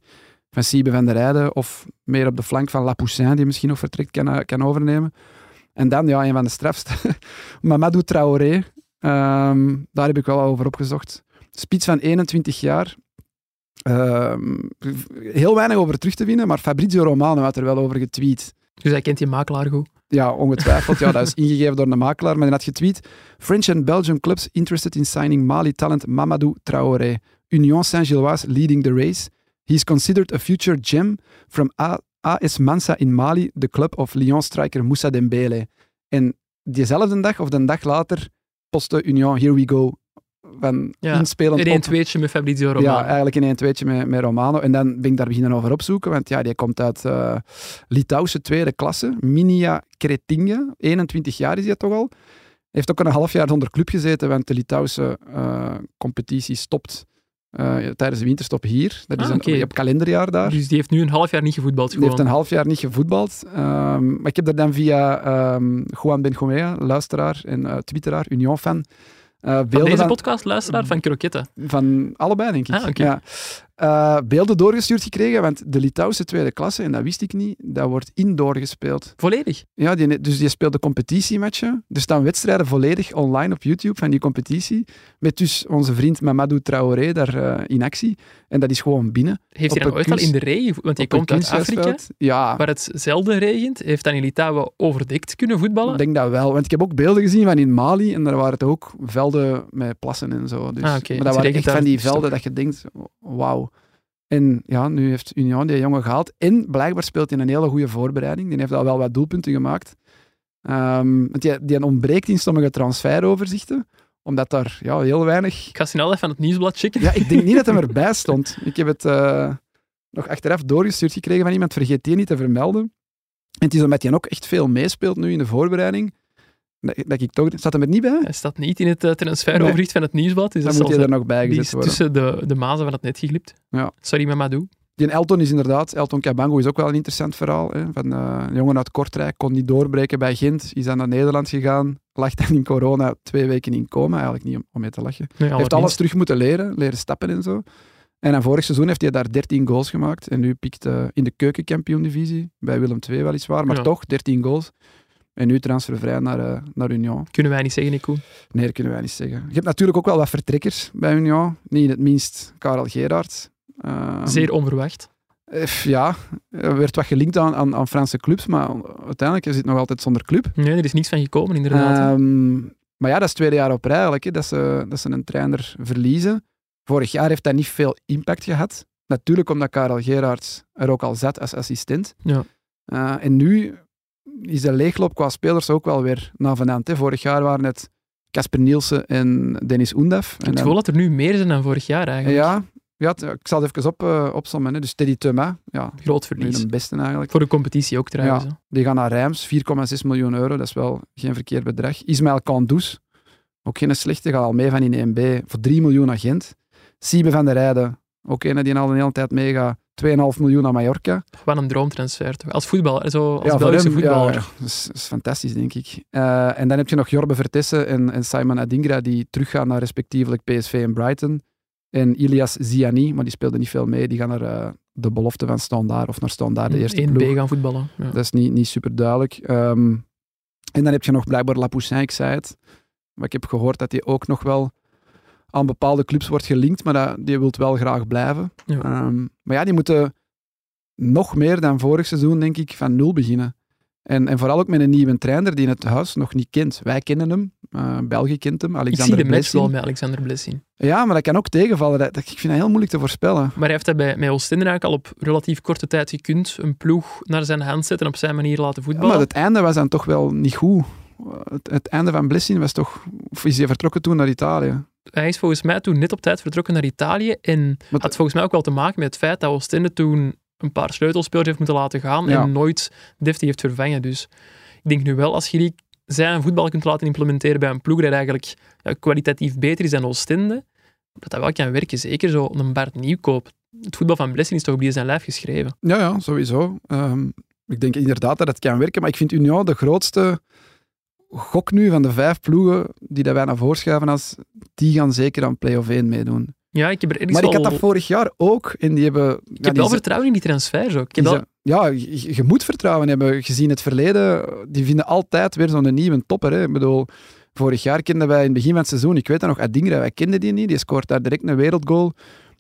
S2: van Siebe van der Rijden of meer op de flank van Lapoussin, die misschien nog vertrekt, kan, kan overnemen. En dan, ja, een van de strafste. Mamadou Traoré. Ehm, daar heb ik wel over opgezocht. Spits van 21 jaar. Ehm, heel weinig over terug te vinden, maar Fabrizio Romano had er wel over getweet.
S1: Dus hij kent die makelaar goed?
S2: Ja, ongetwijfeld. ja, dat is ingegeven door de makelaar. Maar hij had getweet: French and Belgian clubs interested in signing Mali talent Mamadou Traoré. Union Saint-Gilloise leading the race. He is considered a future gem from AS Mansa in Mali, the club of Lyon-striker Moussa Dembele. En diezelfde dag of de dag later postte Union Here We Go van ja, inspelend
S1: In een tweetje met Fabrizio Romano.
S2: Ja, eigenlijk in een tweetje met, met Romano. En dan ben ik daar beginnen over opzoeken, want ja, die komt uit uh, Litouwse tweede klasse. Minia Kretinga, 21 jaar is hij toch al. Heeft ook een half jaar zonder club gezeten, want de Litouwse uh, competitie stopt uh, tijdens de winterstop hier. Dat is ah, een, op kalenderjaar daar.
S1: Dus die heeft nu een half jaar niet gevoetbald
S2: gewoon. Die heeft een half jaar niet gevoetbald. Um, maar ik heb er dan via um, Juan Benjomea, luisteraar en uh, twitteraar, Union-fan,
S1: uh, van deze podcast luisteraar van Kroketten?
S2: Van allebei, denk ik.
S1: Ah, okay.
S2: ja. Uh, beelden doorgestuurd gekregen, want de Litouwse tweede klasse, en dat wist ik niet, dat wordt indoor gespeeld.
S1: Volledig?
S2: Ja, die, dus die speelde competitiematchen. Er staan wedstrijden volledig online op YouTube van die competitie, met dus onze vriend Mamadou Traoré daar uh, in actie. En dat is gewoon binnen.
S1: Heeft hij dan ooit al in de regen, want hij komt uit Afrika,
S2: ja.
S1: waar het zelden regent, heeft hij in Litouwen overdekt kunnen voetballen?
S2: Ik denk dat wel, want ik heb ook beelden gezien van in Mali, en daar waren het ook velden met plassen en zo. Dus,
S1: ah, okay.
S2: Maar dat waren echt van die velden dat je denkt, wauw. En ja, nu heeft Union die jongen gehaald. En blijkbaar speelt hij een hele goede voorbereiding. Die heeft al wel wat doelpunten gemaakt. Um, want die, die ontbreekt in sommige transferoverzichten omdat daar ja, heel weinig...
S1: Ik ga snel even het nieuwsblad checken.
S2: Ja, ik denk niet dat hij erbij stond. Ik heb het uh, nog achteraf doorgestuurd gekregen van iemand. Vergeet die niet te vermelden. En het is omdat hij ook echt veel meespeelt nu in de voorbereiding dat ik toch... Staat hem er niet bij?
S1: Hij staat niet in het uh, transferoverzicht van het nieuwsblad. Dus
S2: dan moet je er nog bij gezet worden.
S1: tussen de, de mazen van het net geglipt.
S2: Ja.
S1: Sorry, Mamadou.
S2: Die Elton is inderdaad... Elton Cabango is ook wel een interessant verhaal. Hè, van uh, een jongen uit Kortrijk, kon niet doorbreken bij Gent, is dan naar Nederland gegaan, lag dan in corona twee weken in coma. Eigenlijk niet om, om mee te lachen. Hij heeft alles terug moeten leren, leren stappen en zo. En dan vorig seizoen heeft hij daar 13 goals gemaakt. En nu pikt uh, in de keukenkampioen-divisie, bij Willem II weliswaar, maar toch 13 goals. En nu transfervrij naar, uh, naar Union.
S1: Kunnen wij niet zeggen, Nico?
S2: Nee, dat kunnen wij niet zeggen. Je hebt natuurlijk ook wel wat vertrekkers bij Union. Niet in het minst Karel Gerards.
S1: Uh, Zeer onverwacht.
S2: Uh, ja, er werd wat gelinkt aan, aan, aan, Franse clubs, maar uiteindelijk is het nog altijd zonder club.
S1: Nee, er is niets van gekomen, inderdaad.
S2: Um, maar ja, dat is het tweede jaar op rij eigenlijk, hè, dat, ze, dat ze een trainer verliezen. Vorig jaar heeft dat niet veel impact gehad. Natuurlijk omdat Karel Gerards er ook al zat als assistent.
S1: Ja.
S2: Uh, en nu is de leegloop qua spelers ook wel weer navenant. Hè. Vorig jaar waren het Casper Nielsen en Dennis Oendaf.
S1: Ik gevoel dat er nu meer zijn dan vorig jaar eigenlijk.
S2: Ja, ja ik zal het even op, uh, opzommen. Hè. Dus Teddy Thuma, ja,
S1: groot verlies.
S2: De beste eigenlijk.
S1: Voor de competitie ook trouwens.
S2: Ja, die gaan naar Rijms, 4,6 miljoen euro. Dat is wel geen verkeerd bedrag. Ismaël Kandous, ook geen slechte, gaat al mee van in 1B voor 3 miljoen agent. Siebe van der Rijden, ook een die al een hele tijd meegaat. 2,5 miljoen naar Mallorca.
S1: Wat een droomtransfer toch? Als voetballer, zo als ja, Belgische hem, voetballer.
S2: Ja, dat, is, is, fantastisch, denk ik. Uh, en dan heb je nog Jorbe Vertessen en, en Simon Adingra die teruggaan naar respectievelijk PSV en Brighton. En Ilias Ziani, maar die speelde niet veel mee. Die gaan naar uh, de belofte van Standaard of naar Standaard, de eerste 1B
S1: gaan voetballen. Ja.
S2: Dat is niet, niet super duidelijk. Um, en dan heb je nog blijkbaar Lapoussin, ik zei het. Maar ik heb gehoord dat hij ook nog wel aan bepaalde clubs wordt gelinkt, maar dat, die wil wel graag blijven. Um, maar ja, die moeten nog meer dan vorig seizoen, denk ik, van nul beginnen. En, en vooral ook met een nieuwe trainer die het huis nog niet kent. Wij kennen hem, uh, België kent hem, Alexander
S1: Ik zie de match wel met Alexander Blessing.
S2: Ja, maar dat kan ook tegenvallen. Dat, ik vind dat heel moeilijk te voorspellen.
S1: Maar hij heeft dat bij, met Oostende al op relatief korte tijd gekund. Een ploeg naar zijn hand zetten en op zijn manier laten voetballen.
S2: maar het einde was dan toch wel niet goed. Het, het einde van Blessing was toch... Of is hij vertrokken toen naar Italië?
S1: Hij is volgens mij toen net op tijd vertrokken naar Italië. En dat had volgens mij ook wel te maken met het feit dat Oostende toen een paar sleutelspelers heeft moeten laten gaan en nooit Defty heeft vervangen. Dus ik denk nu wel, als je zijn voetbal kunt laten implementeren bij een ploeg dat eigenlijk ja, kwalitatief beter is dan Oostende, dat dat wel kan werken. Zeker zo een Bart Nieuwkoop. Het voetbal van Blessing is toch op die zijn lijf geschreven?
S2: Ja, ja sowieso. Um, ik denk inderdaad dat het kan werken, maar ik vind Union de grootste gok nu van de vijf ploegen die dat wij naar voren schuiven als die gaan zeker aan play-off 1 meedoen.
S1: Ja, ik heb er
S2: Maar ik had dat vorig jaar ook. En die hebben,
S1: Ik heb wel vertrouwen in die transfers ook. Ik heb wel-
S2: Ja, je, je moet vertrouwen hebben. Gezien het verleden, die vinden altijd weer zo'n nieuwe topper. Hè. Ik bedoel, vorig jaar kenden wij in het begin van het seizoen, ik weet dat nog, Adingra, wij kenden die niet. Die scoort daar direct een wereldgoal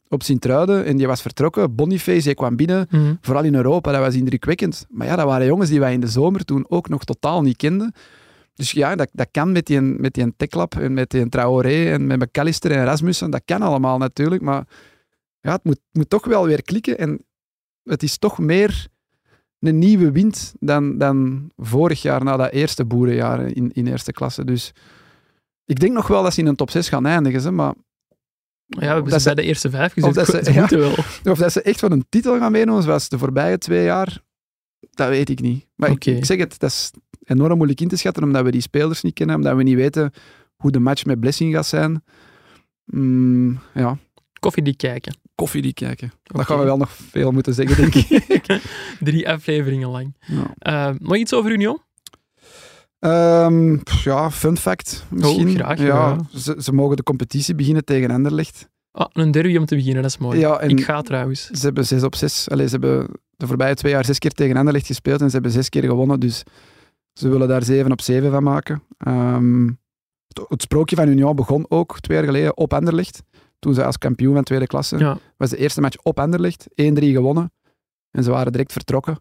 S2: op Sint-Truiden en die was vertrokken. Boniface, die kwam binnen,
S1: Mhm.
S2: vooral in Europa, dat was indrukwekkend. Maar ja, dat waren jongens die wij in de zomer toen ook nog totaal niet kenden. Dus ja, dat, dat kan met die, met die Teklap en met die Traoré en met McAllister en Rasmussen. Dat kan allemaal natuurlijk, maar ja, het moet, moet toch wel weer klikken. En het is toch meer een nieuwe wind dan, dan vorig jaar na dat eerste boerenjaar in, in eerste klasse. Dus ik denk nog wel dat ze in een top 6 gaan eindigen, maar
S1: Ja, we hebben ze
S2: ze-
S1: bij de eerste vijf gezet.
S2: dat ze- ja.
S1: wel.
S2: of dat ze echt van een titel gaan meedoen, zoals de voorbije twee jaar, dat weet ik niet. Maar ik- zeg het, dat is enorm moeilijk in te schatten, omdat we die spelers niet kennen, omdat we niet weten hoe de match met Blessing gaat zijn. Mm, ja,
S1: Koffie die kijken.
S2: koffie die kijken. Dat gaan we wel nog veel moeten zeggen, denk ik.
S1: Drie afleveringen lang.
S2: ja.
S1: Eh, nog iets over Union?
S2: Ehm, pff, ja, fun fact misschien.
S1: Oh, graag,
S2: ja,
S1: ja.
S2: Ze, ze mogen de competitie beginnen tegen Anderlecht.
S1: Ah, een derby om te beginnen, dat is mooi.
S2: Ja,
S1: Ik ga trouwens.
S2: Ze hebben zes op zes. Allee, ze hebben de voorbije twee jaar zes keer tegen Anderlecht gespeeld en ze hebben zes keer gewonnen. Dus ze willen daar zeven op zeven van maken. Ehm, het, het sprookje van Union begon ook twee jaar geleden op Anderlecht. Toen ze als kampioen van tweede klasse
S1: Ja.
S2: was de eerste match op Anderlecht. 1-3 gewonnen. En ze waren direct vertrokken.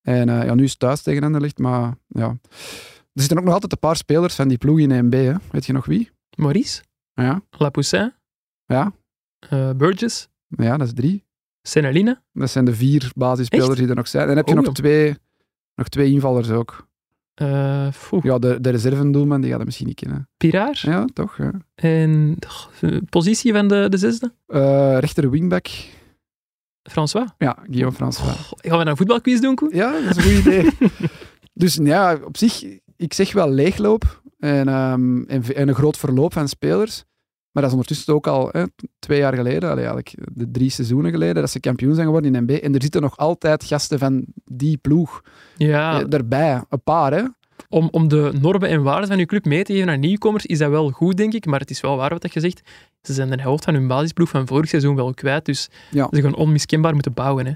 S2: En eh, ja, nu is het thuis tegen Anderlecht. Maar ja, er zitten ook nog altijd een paar spelers van die ploeg in 1B. Hè. Weet je nog wie?
S1: Maurice,
S2: Ja,
S1: Lapoussin,
S2: ja,
S1: eh, Burgess,
S2: ja dat is drie.
S1: Seneline.
S2: Dat zijn de vier basisspelers die er nog zijn. En dan heb je
S1: Oh,
S2: nog, twee, nog twee invallers ook.
S1: foe,
S2: Ja, de, de reservendoelman, die gaat dat misschien niet kennen.
S1: Piraar.
S2: Ja, toch? Ja.
S1: En positie van de, de zesde?
S2: Eh, rechter wingback.
S1: François.
S2: Ja, Guillaume François.
S1: Oh, gaan we een voetbalquiz doen, Koen?
S2: Ja, dat is een goed idee. dus ja, op zich, ik zeg wel leegloop en, ehm, en, en een groot verloop van spelers. Maar dat is ondertussen ook al hè, twee jaar geleden, allee, eigenlijk de drie seizoenen geleden, dat ze kampioen zijn geworden in NB. En er zitten nog altijd gasten van die ploeg
S1: Ja,
S2: eh, erbij. Een paar, hè.
S1: om, om de normen en waarden van je club mee te geven aan nieuwkomers is dat wel goed, denk ik. Maar het is wel waar wat je zegt. Ze zijn de helft van hun basisploeg van vorig seizoen wel kwijt. Dus
S2: Ja.
S1: ze gaan onmiskenbaar moeten bouwen. Hè.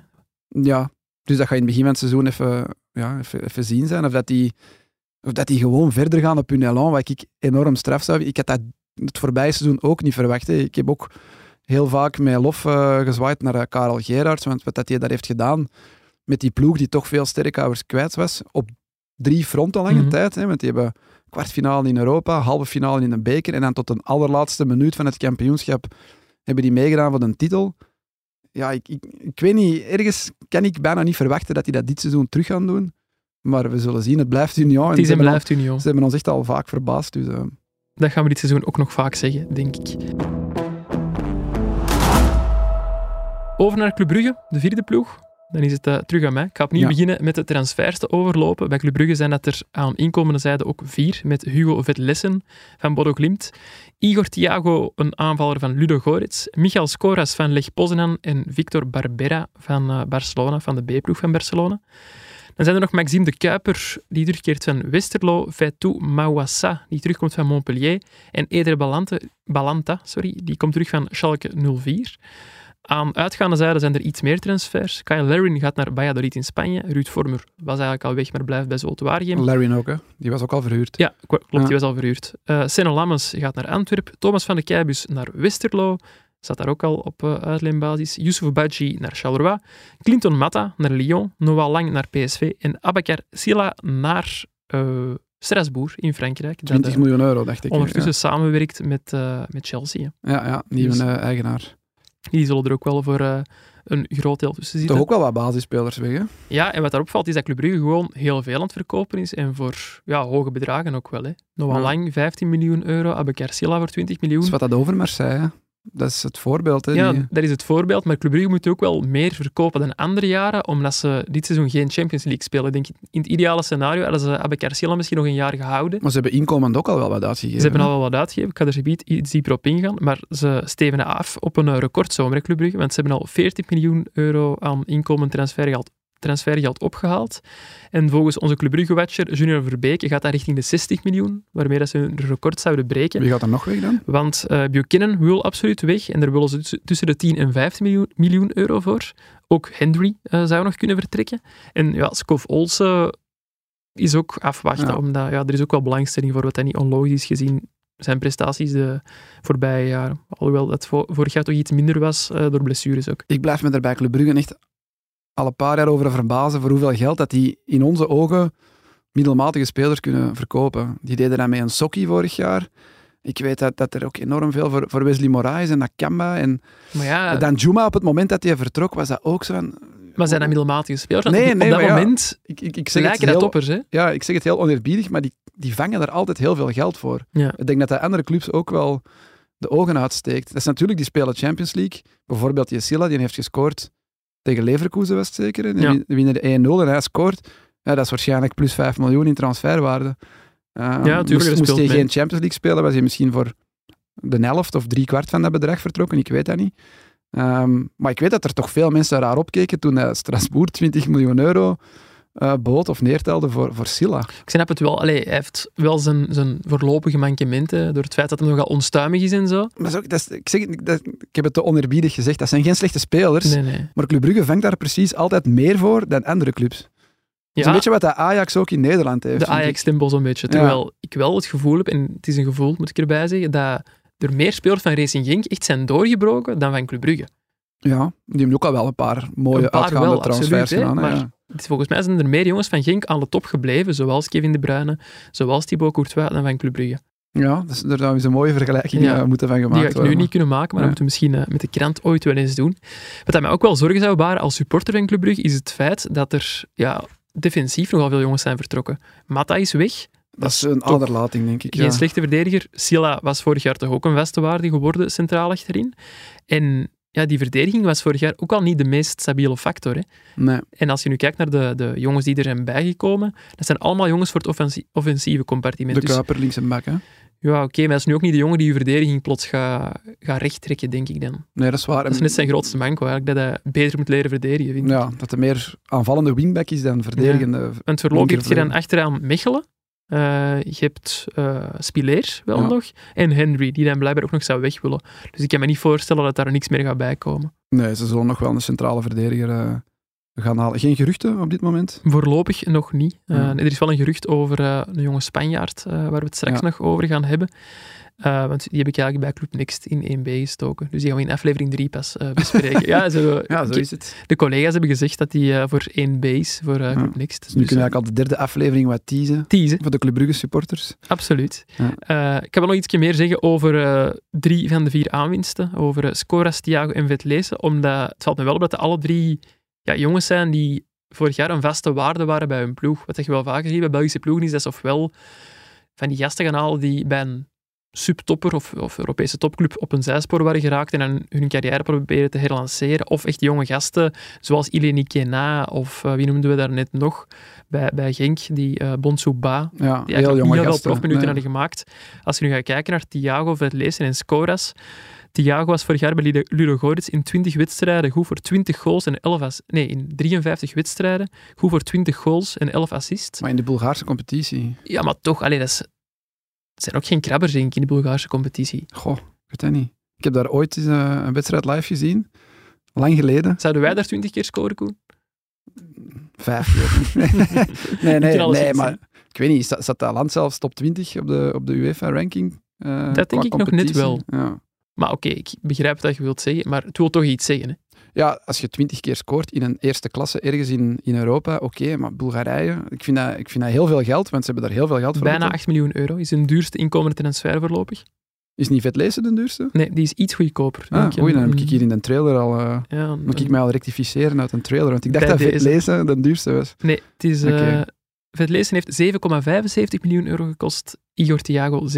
S2: Ja, dus dat gaat in het begin van het seizoen even, ja, even, even zien zijn. Of dat, die, of dat die gewoon verder gaan op hun elan, wat ik enorm straf zou. Ik had dat het voorbije seizoen ook niet verwacht. Hè. Ik heb ook heel vaak met lof eh, gezwaaid naar eh, Karel Gerards, want wat dat hij daar heeft gedaan met die ploeg die toch veel sterkhouders kwijt was, op drie fronten lange
S1: Mhm.
S2: tijd. Hè, want die hebben kwartfinale in Europa, halve finale in een beker en dan tot een allerlaatste minuut van het kampioenschap hebben die meegedaan voor een titel ja, ik, ik, ik weet niet, ergens kan ik bijna niet verwachten dat die dat dit seizoen terug gaan doen. Maar we zullen zien, het blijft Union.
S1: Het is en blijft Union.
S2: ze hebben ons echt al vaak verbaasd. Dus, eh,
S1: Dat gaan we dit seizoen ook nog vaak zeggen, denk ik. Over naar Club Brugge, de vierde ploeg. Dan is het eh, terug aan mij. Ik ga opnieuw
S2: Ja.
S1: beginnen met de transfers te overlopen. Bij Club Brugge zijn dat er aan inkomende zijde ook vier, met Hugo Vetlessen van Bodo Glimt, Igor Thiago, een aanvaller van Ludo Goretz, Michael Skoras van Lech Poznan en Victor Barbera van eh, Barcelona, van de B-ploeg van Barcelona. Dan zijn er nog Maxime de Kuiper, die terugkeert van Westerlo, Faitou Mawassa, die terugkomt van Montpellier, en Eder Balante, Balanta, sorry, die komt terug van Schalke 04. Aan uitgaande zijde zijn er iets meer transfers. Kyle Larin gaat naar Valladolid in Spanje. Ruud Vormer was eigenlijk al weg, maar blijft bij Zulte Waregem.
S2: Larry ook, hè. die was ook al verhuurd.
S1: Ja, klopt,
S2: Ja.
S1: die was al verhuurd. Eh Senne Lammens gaat naar Antwerpen. Thomas van de Keibus naar Westerlo. Zat daar ook al op uh, uitleenbasis. Yusuf Badji naar Charleroi. Clinton Matta naar Lyon. Noah Lang naar PSV. En Abakar Silla naar eh, Strasbourg in Frankrijk. Dat
S2: 20
S1: eh,
S2: miljoen euro, dacht ik.
S1: ondertussen samenwerkt met, met Chelsea. hè.
S2: Ja, ja nieuwe
S1: Dus-
S2: eigenaar.
S1: Die zullen er ook wel voor een groot deel tussen zitten.
S2: Toch ook wel wat basisspelers weg, hè?
S1: Ja, en wat daarop valt is dat Club Brugge gewoon heel veel aan het verkopen is. En voor ja, hoge bedragen ook wel. Hè. Noah
S2: Ja.
S1: Lang, 15 miljoen euro. Abakar Silla voor 20 miljoen.
S2: Dat is wat dat over Marseille. Dat is het voorbeeld, hè.
S1: Ja,
S2: die-
S1: dat is het voorbeeld. Maar Club Brugge moet ook wel meer verkopen dan andere jaren, omdat ze dit seizoen geen Champions League spelen. Ik denk, in het ideale scenario hadden ze Silla misschien nog een jaar gehouden.
S2: Maar ze hebben inkomend ook al wel wat uitgegeven.
S1: Ze hebben al wel wat uitgegeven. Ik ga er zometeen iets dieper op ingaan. Maar ze stevenen af op een recordzomer, Club Brugge. Want ze hebben al 40 miljoen euro aan inkomend transfergeld transfergeld opgehaald. En volgens onze Club Brugge-watcher Junior Verbeke gaat dat richting de 60 miljoen, waarmee dat ze hun record zouden breken.
S2: Wie gaat er nog weg dan?
S1: Want uh, Buchanan wil absoluut weg en daar willen ze tussen de 10 en 15 miljoen, miljoen euro voor. Ook Henry uh, zou nog kunnen vertrekken. En ja, Skov Olsen is ook afwachten, ja. omdat ja, er is ook wel belangstelling voor wat hij niet onlogisch is gezien zijn prestaties de voorbije jaren. Alhoewel dat vorig jaar toch iets minder was uh, door blessures ook.
S2: Ik blijf me er bij Club Brugge echt al een paar jaar over verbazen voor hoeveel geld dat die in onze ogen middelmatige spelers kunnen verkopen. Die deden dat met een Sokkie vorig jaar. Ik weet dat, dat er ook enorm veel voor, voor Wesley Moraes en Nakamba en
S1: maar ja,
S2: dan Juma op het moment dat hij vertrok was dat ook zo van...
S1: Maar zijn dat middelmatige spelers?
S2: Nee, nee,
S1: op dat
S2: ja,
S1: moment
S2: ik, ik, ik zeg
S1: lijken
S2: het
S1: dat
S2: heel,
S1: toppers. Hè?
S2: Ja, ik zeg het heel oneerbiedig, maar die, die vangen er altijd heel veel geld voor.
S1: Ja.
S2: Ik denk dat de andere clubs ook wel de ogen uitsteekt. Dat is natuurlijk, die spelen Champions League. Bijvoorbeeld die Silla, die heeft gescoord tegen Leverkusen, was het zeker. En
S1: Ja.
S2: winnen de 1-0 en hij scoort. Ja, dat is waarschijnlijk plus 5 miljoen in transferwaarde. Uh,
S1: tuurlijk,
S2: moest, moest hij geen Champions League spelen, was hij misschien voor de helft of drie kwart van dat bedrag vertrokken. Ik weet dat niet. Ehm, maar ik weet dat er toch veel mensen raar opkeken toen uh, Strasbourg 20 miljoen euro uh, bood of neertelde voor, voor Silla.
S1: Ik snap het wel. Allee, hij heeft wel zijn, zijn voorlopige mankementen door het feit dat hij nogal onstuimig is en zo.
S2: Maar ook, dat is, ik, zeg, dat, ik heb het te oneerbiedig gezegd, dat zijn geen slechte spelers.
S1: Nee, nee.
S2: Maar Club Brugge vangt daar precies altijd meer voor dan andere clubs. Dat is een beetje wat de Ajax ook in Nederland heeft.
S1: de. Ajax-stempel zo'n beetje.
S2: Ja.
S1: Terwijl ik wel het gevoel heb, en het is een gevoel, moet ik erbij zeggen, dat er meer spelers van Racing Genk echt zijn doorgebroken dan van Club Brugge.
S2: Ja, die hebben ook al wel een paar mooie
S1: Een paar
S2: uitgaande
S1: wel,
S2: transfers
S1: absoluut,
S2: gedaan. hè,
S1: maar-
S2: ja.
S1: Volgens mij zijn er meer jongens van Genk aan de top gebleven, zoals Kevin De Bruyne, zoals Thibaut Courtois, dan van Club Brugge.
S2: Ja, dus daar zou eens een mooie vergelijking
S1: Ja.
S2: eh, moeten van gemaakt
S1: Die ga ik nu
S2: worden.
S1: niet kunnen maken, maar
S2: Ja.
S1: dat moeten we misschien eh, met de krant ooit wel eens doen. Wat dat mij ook wel zorgen zou baren als supporter van Club Brugge, is het feit dat er ja, defensief nogal veel jongens zijn vertrokken. Mata is weg,
S2: Dat is een aderlating, denk ik.
S1: geen
S2: ja.
S1: slechte verdediger. Silla was vorig jaar toch ook een vaste waarde geworden, centraal achterin. En ja, die verdediging was vorig jaar ook al niet de meest stabiele factor. Hè.
S2: Nee.
S1: En als je nu kijkt naar de, de jongens die er zijn bijgekomen, dat zijn allemaal jongens voor het offensie- offensieve compartiment.
S2: De
S1: Dus
S2: Kuiper links en bak, hè?
S1: ja, oké, maar dat is nu ook niet de jongen die je verdediging plots gaat gaat rechttrekken, denk ik dan.
S2: Nee, dat is waar.
S1: Dat is net zijn grootste manco, eigenlijk, dat hij beter moet leren verdedigen, vind ik.
S2: Ja, dat hij meer aanvallende wingback is dan verdedigende.
S1: Want voorlopig heb je dan achteraan Mechelen. Eh, je hebt eh Spileer wel
S2: Ja.
S1: nog. En Henry, die dan blijkbaar ook nog zou weg willen. Dus ik kan me niet voorstellen dat daar niks meer gaat bijkomen.
S2: Nee, ze zullen nog wel een centrale verdediger eh, gaan halen. Geen geruchten op dit moment?
S1: Voorlopig nog niet.
S2: Ja.
S1: Er is wel een gerucht over een jonge Spanjaard, waar we het straks
S2: Ja.
S1: nog over gaan hebben. Eh, want die heb ik eigenlijk bij Club Next in 1B gestoken. Dus die gaan we in aflevering 3 pas eh, bespreken. ja, zo,
S2: Ja, zo is het.
S1: De collega's hebben gezegd dat die eh, voor 1B is, voor
S2: Ja.
S1: Club Next.
S2: Dus nu kunnen we eigenlijk al de derde aflevering wat teasen
S1: teasen.
S2: voor de Club Brugge supporters.
S1: Absoluut.
S2: Ja.
S1: Ik wel nog iets meer zeggen over drie van de vier aanwinsten. Over Scoras, Thiago en Vetlezen. Omdat het valt me wel op dat de alle drie ja, jongens zijn die vorig jaar een vaste waarde waren bij hun ploeg. Wat je wel vaker ziet bij Belgische ploegen is dat ze ofwel van die gasten gaan halen die bij een subtopper of, of Europese topclub op een zijspoor waren geraakt en hun carrière proberen te herlanceren. Of echt jonge gasten zoals Ileni Kena of eh, wie noemden we daar net nog bij, bij Genk, die uh, Bonsouba
S2: Ja,
S1: die
S2: heel jonge
S1: heel veel
S2: gasten.
S1: profminuten
S2: Nee.
S1: hadden gemaakt. Als je nu gaat kijken naar Thiago, Verlezen en Scoras. Thiago was vorig jaar bij Ludo- Ludo Goretz in 20 wedstrijden goed voor 20 goals en 11 ass- Nee, in 53 wedstrijden goed voor 20 goals en 11 assists.
S2: Maar in de Bulgaarse competitie,
S1: Ja, maar toch, allee, dat, is, het zijn ook geen krabbers denk ik, in de Bulgaarse competitie.
S2: goh, ik weet dat niet. Ik heb daar ooit eens eh, een wedstrijd live gezien. Lang geleden.
S1: Zouden wij daar 20 keer scoren, Koen?
S2: Vijf keer. nee, nee, nee, maar ik weet niet, staat dat land zelfs top 20 op de, op de UEFA-ranking?
S1: Dat denk ik nog net wel.
S2: Ja.
S1: Maar oké, ik begrijp wat je wilt zeggen, maar het wil toch iets zeggen. Hè?
S2: Ja, als je 20 keer scoort in een eerste klasse ergens in, in Europa, oké, maar Bulgarije, ik vind, dat, ik vind dat heel veel geld, want ze hebben daar heel veel geld voor.
S1: Bijna
S2: betaald.
S1: 8 miljoen euro is hun duurste inkomende transfer voorlopig.
S2: Is niet vet lezen de duurste?
S1: Nee, die is iets goedkoper.
S2: Ah,
S1: ik.
S2: oei, dan heb ik
S1: Een-
S2: hier in de trailer al...
S1: Ja,
S2: moet ik mij al rectificeren uit een trailer, want ik dacht dat vet lezen de duurste was.
S1: Nee, het is...
S2: Oké.
S1: eh Vetlezen heeft 7,75 miljoen euro gekost. Igor Thiago 7,9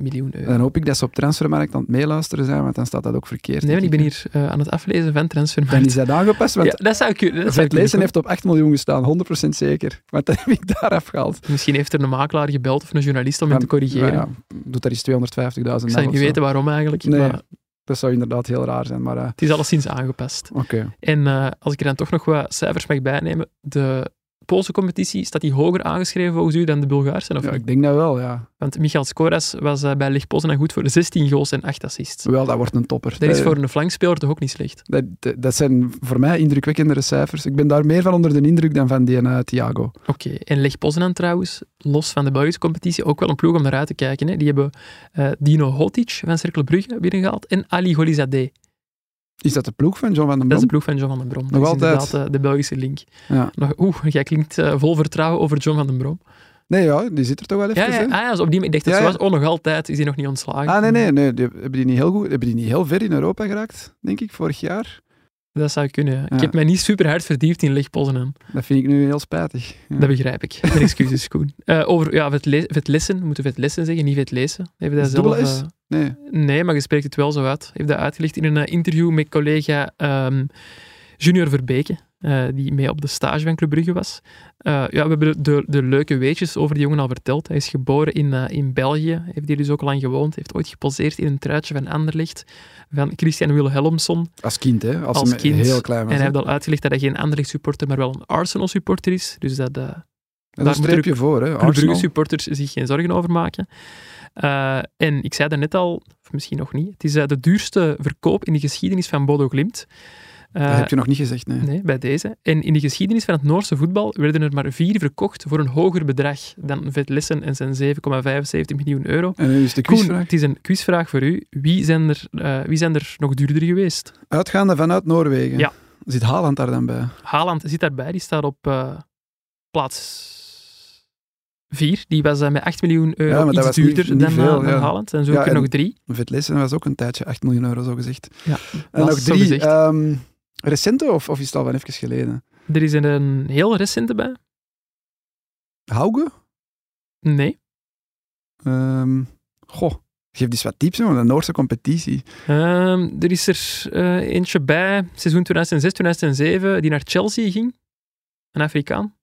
S1: miljoen euro.
S2: Dan hoop ik dat ze op transfermarkt aan het meeluisteren zijn, want dan staat dat ook verkeerd.
S1: nee, want ik ben hier eh, aan het aflezen van Transfermarkt.
S2: Dan is dat aangepast, want
S1: ja, dat zou kunnen. Dat zou
S2: Vet lezen heeft op 8 miljoen gestaan, 100% zeker. Want dat heb ik daar afgehaald.
S1: Misschien heeft er een makelaar gebeld of een journalist om hem te corrigeren.
S2: Ja, doet daar eens 250.000
S1: ik zou niet weten waarom eigenlijk.
S2: Nee.
S1: Maar
S2: Dat zou inderdaad heel raar zijn, maar... Uh...
S1: Het is alleszins aangepast.
S2: Oké.
S1: En uh, als ik er dan toch nog wat cijfers mag bijnemen, de Poolse competitie, staat die hoger aangeschreven volgens u dan de Bulgaarse? Of
S2: ja, ik denk dat wel, ja.
S1: Want Michael Skoras was uh, bij Lig Poznan goed voor de 16 goals en 8 assists.
S2: Wel, dat wordt een topper.
S1: Dat is voor een flankspeler toch ook niet slecht?
S2: Dat, zijn voor mij indrukwekkendere cijfers. Ik ben daar meer van onder de indruk dan van die uh, Thiago.
S1: Oké, okay. en Lig Poznan trouwens, los van de Belgische competitie, ook wel een ploeg om naar uit te kijken. Hè. Die hebben uh, Dino Hotic van Cercle Brugge binnengehaald en Ali Golizadeh.
S2: Is dat de ploeg van John van den Brom?
S1: Dat is de ploeg van John van den Brom.
S2: Nog
S1: dat is
S2: altijd.
S1: inderdaad uh, de Belgische link.
S2: Ja.
S1: Nog, Oeh, jij klinkt uh, vol vertrouwen over John van den Brom.
S2: Nee, ja, die zit er toch wel even.
S1: Ja, ja, ah, ja dus op die, ik dacht dat
S2: ja,
S1: zo
S2: ja.
S1: was. Oh, nog altijd is hij nog niet ontslagen.
S2: Ah, nee, nee, nee. Die, hebben, die niet heel goed, hebben die niet heel ver in Europa geraakt, denk ik, vorig jaar?
S1: Dat zou kunnen. Ja. Ik heb mij niet super hard verdiept in Poznan.
S2: Dat vind ik nu heel spijtig. Ja.
S1: Dat begrijp ik. Mijn excuses, Koen. Uh, over ja, het, le lessen, moeten we het lessen zeggen, niet het lezen.
S2: Is
S1: dat zelf, uh,
S2: Nee.
S1: Nee, maar je spreekt het wel zo uit. Heeft dat uitgelegd in een uh, interview met collega um, Junior Verbeke, uh, die mee op de stage van Club Brugge was. Uh, ja, we hebben de, de, leuke weetjes over die jongen al verteld. Hij is geboren in, uh, in België, heeft hier dus ook al lang gewoond, heeft ooit geposeerd in een truitje van Anderlecht, van Christian Wilhelmsson.
S2: Als kind, hè? Als,
S1: Als kind.
S2: heel klein was.
S1: En hij heeft al uitgelegd dat hij geen Anderlecht supporter, maar wel een Arsenal supporter is. Dus dat...
S2: En
S1: daar
S2: streep je voor, hè?
S1: Club Brugge supporters zich geen zorgen over maken. Uh, en ik zei daarnet al, of misschien nog niet, het is uh, de duurste verkoop in de geschiedenis van Bodo Glimt.
S2: Uh, dat heb je nog niet gezegd, nee.
S1: Nee, bij deze. En in de geschiedenis van het Noorse voetbal werden er maar vier verkocht voor een hoger bedrag dan Vetlessen en zijn 7,75 miljoen euro.
S2: En nu is de
S1: Koen,
S2: quizvraag.
S1: het is een quizvraag voor u. Wie zijn er, uh, wie zijn er nog duurder geweest?
S2: Uitgaande vanuit Noorwegen.
S1: Ja.
S2: Zit Haaland daar dan bij?
S1: Haaland zit daarbij, die staat op uh, plaats 4. Die was met 8 miljoen euro
S2: ja, maar
S1: iets duurder
S2: niet, niet
S1: dan,
S2: veel,
S1: dan
S2: ja.
S1: Haaland. En zo
S2: Ja,
S1: er nog drie.
S2: Vetlessen was ook een tijdje 8 miljoen euro, zo gezegd.
S1: Ja,
S2: En nog drie. Ehm, recente of, of is het al van even geleden?
S1: Er is een heel recente bij.
S2: Hauge?
S1: Nee.
S2: Ehm, goh, geef eens wat tips over de Noorse competitie.
S1: Um, er is er uh, eentje bij, seizoen 2006-2007, die naar Chelsea ging. Een Afrikaan.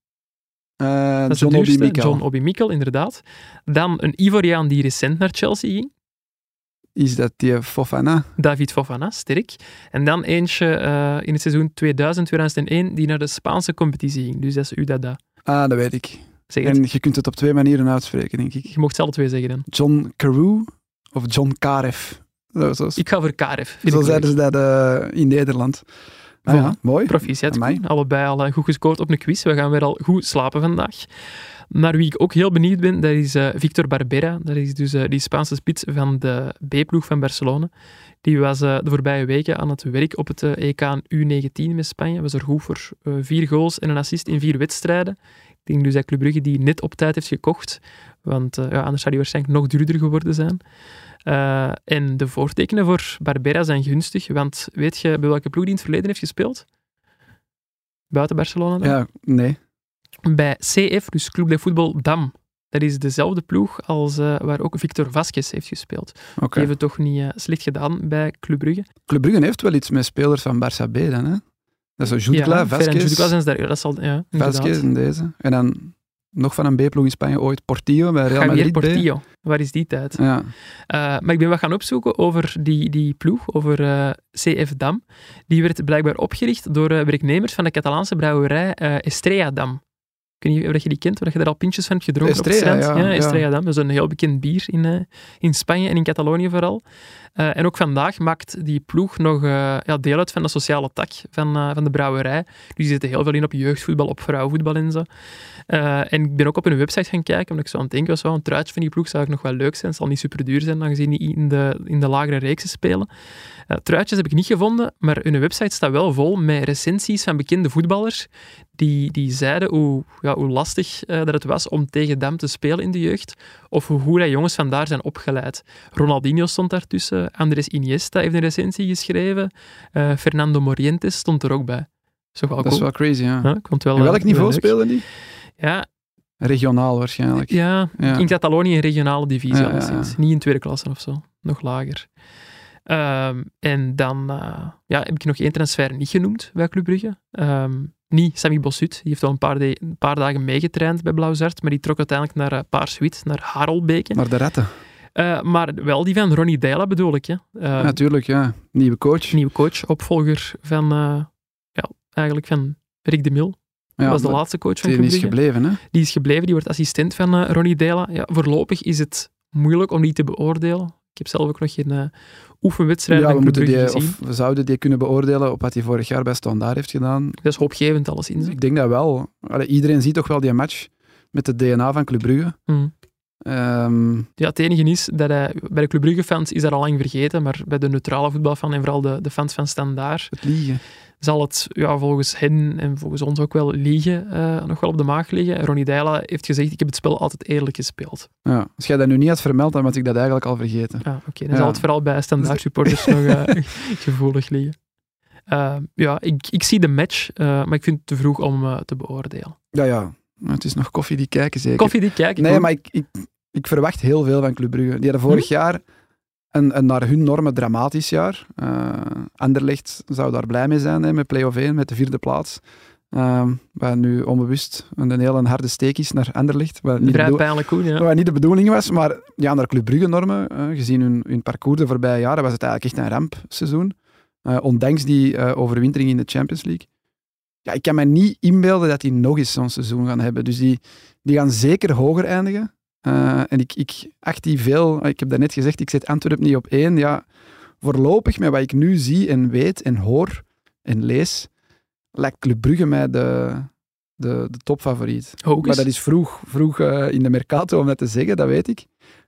S2: Uh,
S1: Dat is
S2: John Obi. Mikkel.
S1: John Obi Mikkel, inderdaad. Dan een Ivoriaan die recent naar Chelsea ging.
S2: Is dat die Fofana?
S1: David Fofana, sterk. En dan eentje uh, in het seizoen 2000-2001 die naar de Spaanse competitie ging. Dus dat is Udada.
S2: Ah, dat weet ik.
S1: Zeg.
S2: En je kunt het op twee manieren uitspreken, denk ik.
S1: Je mocht ze alle twee zeggen dan.
S2: John Carew of John zo,
S1: Ik ga voor vind
S2: zo zeiden ze dat uh, in Nederland. Ah, ja, mooi.
S1: Proficiat. Allebei al uh, goed gescoord op een quiz. We gaan weer al goed slapen vandaag. Naar wie ik ook heel benieuwd ben, dat is uh, Victor Barbera. Dat is dus uh, die Spaanse spits van de B-ploeg van Barcelona. Die was uh, de voorbije weken aan het werk op het EK U19 met Spanje. Was er goed voor vier goals en een assist in vier wedstrijden. Ik denk dus dat Club Brugge die net op tijd heeft gekocht. Want ja, anders zou die waarschijnlijk nog duurder geworden zijn. En de voortekenen voor Barbera zijn gunstig, want weet je bij welke ploeg die in het verleden heeft gespeeld? Buiten Barcelona dan?
S2: Ja, nee.
S1: Bij CF, dus Club de Voetbal Dam. Dat is dezelfde ploeg als uh, waar ook Victor Vasquez heeft gespeeld.
S2: Okay.
S1: Die hebben toch niet uh, slecht gedaan bij Club Brugge.
S2: Club Brugge heeft wel iets met spelers van Barça B dan, hè? Dat is zo Jutgla,
S1: ja,
S2: Vasquez,
S1: Jutgla daar, dat zal, ja,
S2: Vasquez en deze. En dan nog van een B-ploeg in Spanje ooit, Portillo bij Real
S1: Javier
S2: Madrid
S1: Portillo. Waar is die tijd?
S2: Ja.
S1: Uh, maar ik ben wat gaan opzoeken over die, die ploeg, over uh, CF Dam. Die werd blijkbaar opgericht door uh, werknemers van de Catalaanse brouwerij Estrella Dam. Ik weet niet of je die kent, waar je daar al pintjes van hebt gedronken
S2: Estrella,
S1: op het strand.
S2: ja,
S1: ja, Estrella
S2: ja.
S1: Dam. Dat is een heel bekend bier in, in Spanje en in Catalonië vooral. Uh, en ook vandaag maakt die ploeg nog uh, ja, deel uit van de sociale tak van, uh, van de brouwerij. Dus die zitten heel veel in op jeugdvoetbal, op vrouwenvoetbal en zo. en ik ben ook op hun website gaan kijken, omdat ik zo aan het denken was, wel een truitje van die ploeg zou ook nog wel leuk zijn. Het zal niet super duur zijn, aangezien die in de, in de lagere reeksen spelen. truitjes heb ik niet gevonden, maar hun website staat wel vol met recensies van bekende voetballers die, die zeiden hoe, ja, hoe lastig dat het was om tegen Dam te spelen in de jeugd, of hoe goed dat jongens vandaar zijn opgeleid. Ronaldinho stond daartussen, Andres Iniesta heeft een recensie geschreven. Uh, Fernando Morientes stond er ook bij. Is wel
S2: dat
S1: cool.
S2: is wel crazy, ja.
S1: ja wel,
S2: en welk
S1: uh,
S2: niveau spelen die?
S1: Ja.
S2: Regionaal waarschijnlijk.
S1: Ja,
S2: ja.
S1: in Catalonië een regionale divisie alleszins.
S2: ja,
S1: Niet in tweede klasse of zo, nog lager. Um, en dan uh, ja, heb ik nog één transfer niet genoemd bij Club Brugge. Um, niet Sami Bossut, die heeft al een paar, de, een paar dagen meegetraind bij Blauw-Zwart, maar die trok uiteindelijk naar uh, Paars-Wit, naar Harelbeke.
S2: Naar de retten.
S1: Uh, maar wel die van Ronnie Deila bedoel ik. Hè.
S2: Uh, Natuurlijk, ja. Nieuwe coach.
S1: Nieuwe coach, opvolger van, uh, ja, eigenlijk van Rick de Mil. Ja, was de laatste coach van
S2: Die is gebleven, hè?
S1: Die is gebleven, die wordt assistent van Ronnie Deila. Ja, voorlopig is het moeilijk om die te beoordelen. Ik heb zelf ook nog geen uh, oefenwedstrijd ja, we, moeten
S2: die, of we zouden die kunnen beoordelen op wat hij vorig jaar bij Standaard heeft gedaan.
S1: Dat is hoopgevend alleszins.
S2: Ik denk dat wel. Allee, iedereen ziet toch wel die match met het DNA van Club Brugge.
S1: Mm.
S2: Um,
S1: ja, het enige is dat hij, bij de Club Brugge-fans is dat al lang vergeten, maar bij de neutrale voetbalfan en vooral de, de fans van Standaard...
S2: Het liegen.
S1: Zal het ja, volgens hen en volgens ons ook wel liegen, uh, nog wel op de maag liggen. Ronnie Deila heeft gezegd, ik heb het spel altijd eerlijk gespeeld.
S2: Ja, als jij dat nu niet had vermeld, dan had ik dat eigenlijk al vergeten.
S1: Ja, oké. Dan zal het vooral bij Standaard supporters nog uh, gevoelig liggen. Uh, ja, ik, ik zie de match, maar ik vind het te vroeg om te beoordelen.
S2: Ja, ja. Het is nog koffie die kijken, zeker.
S1: Koffie die kijken.
S2: Nee, maar ik, ik, ik verwacht heel veel van Club Brugge. Die hadden vorig hm? jaar een, een, naar hun normen dramatisch jaar. Uh, Anderlecht zou daar blij mee zijn hè, met play-off 1, met de vierde plaats. Uh, waar nu onbewust een hele harde steek is naar Anderlecht. Wat niet,
S1: goed, ja.
S2: wat niet de bedoeling was. Maar ja, naar Club Brugge normen, uh, gezien hun, hun parcours de voorbije jaren, was het eigenlijk echt een rampseizoen. Uh, ondanks die overwintering in de Champions League. Ja, ik kan me niet inbeelden dat die nog eens zo'n seizoen gaan hebben. Dus die, die gaan zeker hoger eindigen. Uh, en ik, ik acht die veel, ik heb daarnet gezegd, ik zet Antwerp niet op één. Ja, voorlopig, met wat ik nu zie en weet en hoor en lees, lijkt Club Brugge mij de, de, de topfavoriet. Maar dat is vroeg, vroeg uh, in de Mercato om dat te zeggen, dat weet ik.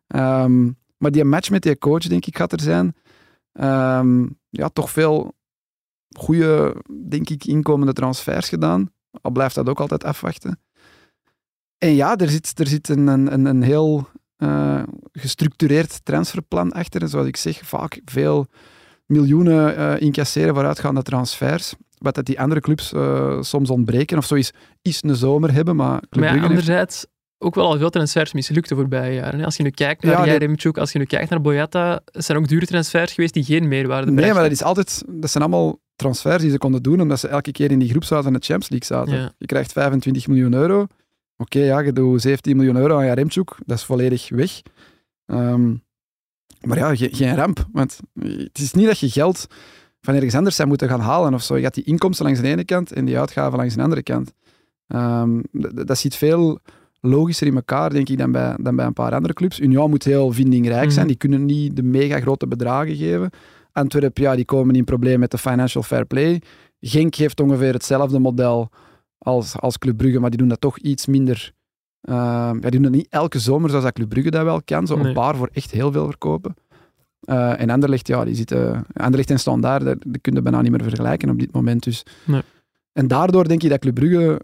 S2: Um, maar die match met die coach, denk ik, gaat er zijn. Um, ja, toch veel goede, denk ik, inkomende transfers gedaan. Al blijft dat ook altijd afwachten. En ja, er zit, er zit een, een, een heel uh, gestructureerd transferplan achter. zoals ik zeg, vaak veel miljoenen uh, incasseren vooruitgaande transfers. Wat dat die andere clubs uh, soms ontbreken. Of zo is, is een zomer hebben, maar...
S1: maar anderzijds ook wel al veel transfers mislukt de voorbije jaren. Als je nu kijkt naar ja, als je nu kijkt naar Boyata, zijn ook dure transfers geweest die geen meerwaarde
S2: brengen. Nee, maar dat, is altijd, dat zijn allemaal transfers die ze konden doen omdat ze elke keer in die groep zaten en de Champions League zaten. Je krijgt 25 miljoen euro Oké, ja, je doet 17 miljoen euro aan Jaremchuk, dat is volledig weg. Um, maar ja, geen ramp. Want het is niet dat je geld van ergens anders zou moeten gaan halen of zo. Je gaat die inkomsten langs de ene kant en die uitgaven langs de andere kant. Um, dat, zit veel logischer in elkaar, denk ik, dan bij, dan bij een paar andere clubs. Union moet heel vindingrijk zijn. Mhm. Die kunnen niet de mega grote bedragen geven. Antwerpen, ja, die komen in probleem met de financial fair play. Genk heeft ongeveer hetzelfde model als, als Club Brugge, maar die doen dat toch iets minder. Uh, ja, die doen dat niet elke zomer zoals dat Club Brugge dat wel kan. Zo een paar voor echt heel veel verkopen. Uh, en Anderlecht, ja, die zitten... Anderlecht en Standaard, daar, die kunnen bijna niet meer vergelijken op dit moment. Dus.
S1: Nee.
S2: En daardoor denk ik dat Club Brugge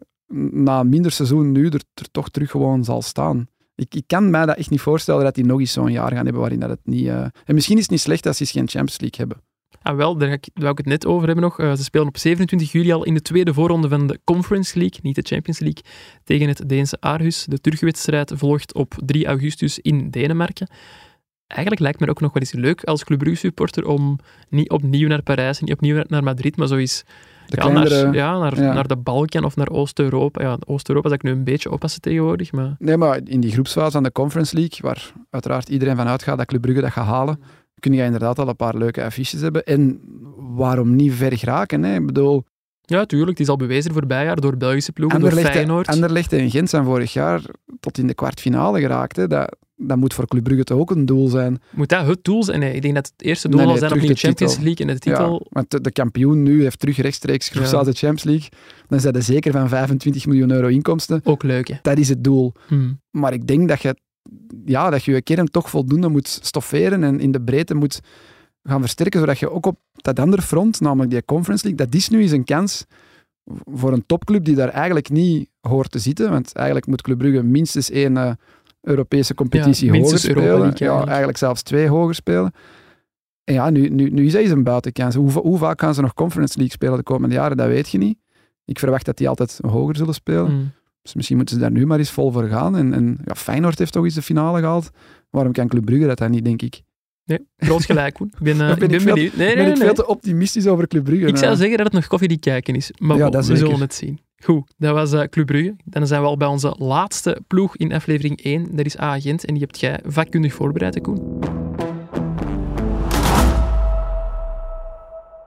S2: na minder seizoen nu er, er toch terug gewoon zal staan. Ik, ik, kan mij dat echt niet voorstellen dat die nog eens zo'n jaar gaan hebben waarin dat het niet... Uh... En misschien is het niet slecht als ze geen Champions League hebben.
S1: Ah, wel, daar, ik, wou ik het net over hebben nog. Uh, ze spelen op 27 juli al in de tweede voorronde van de Conference League, niet de Champions League, tegen het Deense Aarhus. De terugwedstrijd volgt op 3 augustus in Denemarken. Eigenlijk lijkt me ook nog wel eens leuk als Club Brugge supporter om niet opnieuw naar Parijs en niet opnieuw naar Madrid, maar zo eens ja, naar, ja, naar, naar de Balkan of naar Oost-Europa. Ja, Oost-Europa is ik nu een beetje oppassen tegenwoordig. Maar...
S2: Nee, maar in die groepsfase van de Conference League, waar uiteraard iedereen van uitgaat dat Club Brugge dat gaat halen, kun je inderdaad al een paar leuke affiches hebben. En waarom niet ver geraken? Hè? Ik bedoel...
S1: Ja, tuurlijk. Het is al bewezen voorbij jaar door Belgische ploegen, door Feyenoord.
S2: Anderlecht en Gent zijn vorig jaar tot in de kwartfinale geraakt. Hè? Dat, dat moet voor Club Brugge toch ook een doel zijn.
S1: Moet dat het doel zijn? Nee, ik denk dat het eerste doel nee, zijn om in de Champions League en de titel...
S2: Ja, want de, kampioen nu heeft terug rechtstreeks groepsfase de Champions League. Dan zijn er zeker van 25 miljoen euro inkomsten.
S1: Ook leuk, hè?
S2: Dat is het doel.
S1: Hmm.
S2: Maar ik denk dat je ja, dat je je kern toch voldoende moet stofferen en in de breedte moet gaan versterken, zodat je ook op dat andere front, namelijk die Conference League, dat is nu eens een kans voor een topclub die daar eigenlijk niet hoort te zitten. Want eigenlijk moet Club Brugge minstens één uh, Europese competitie hoger spelen. ja, eigenlijk zelfs twee hoger spelen. En ja, nu, nu, nu is hij een buitenkans. Hoe, hoe vaak gaan ze nog Conference League spelen de komende jaren, dat weet je niet. Ik verwacht dat die altijd hoger zullen spelen.
S1: Hmm.
S2: Dus misschien moeten ze daar nu maar eens vol voor gaan. En, en ja, Feyenoord heeft toch eens de finale gehaald. Waarom kan Club Brugge dat dan niet, denk ik?
S1: Nee, groot gelijk, Koen. Ik ben, uh,
S2: ben,
S1: ik ben benieuwd.
S2: Nee, nee, ben ik veel te optimistisch over Club Brugge.
S1: Ik zou zeggen dat het nog koffie die kijken is. Maar we zullen het zien. Goed, dat was uh, Club Brugge. Dan zijn we al bij onze laatste ploeg in aflevering 1. Dat is A-agent en die hebt jij vakkundig voorbereid, Koen.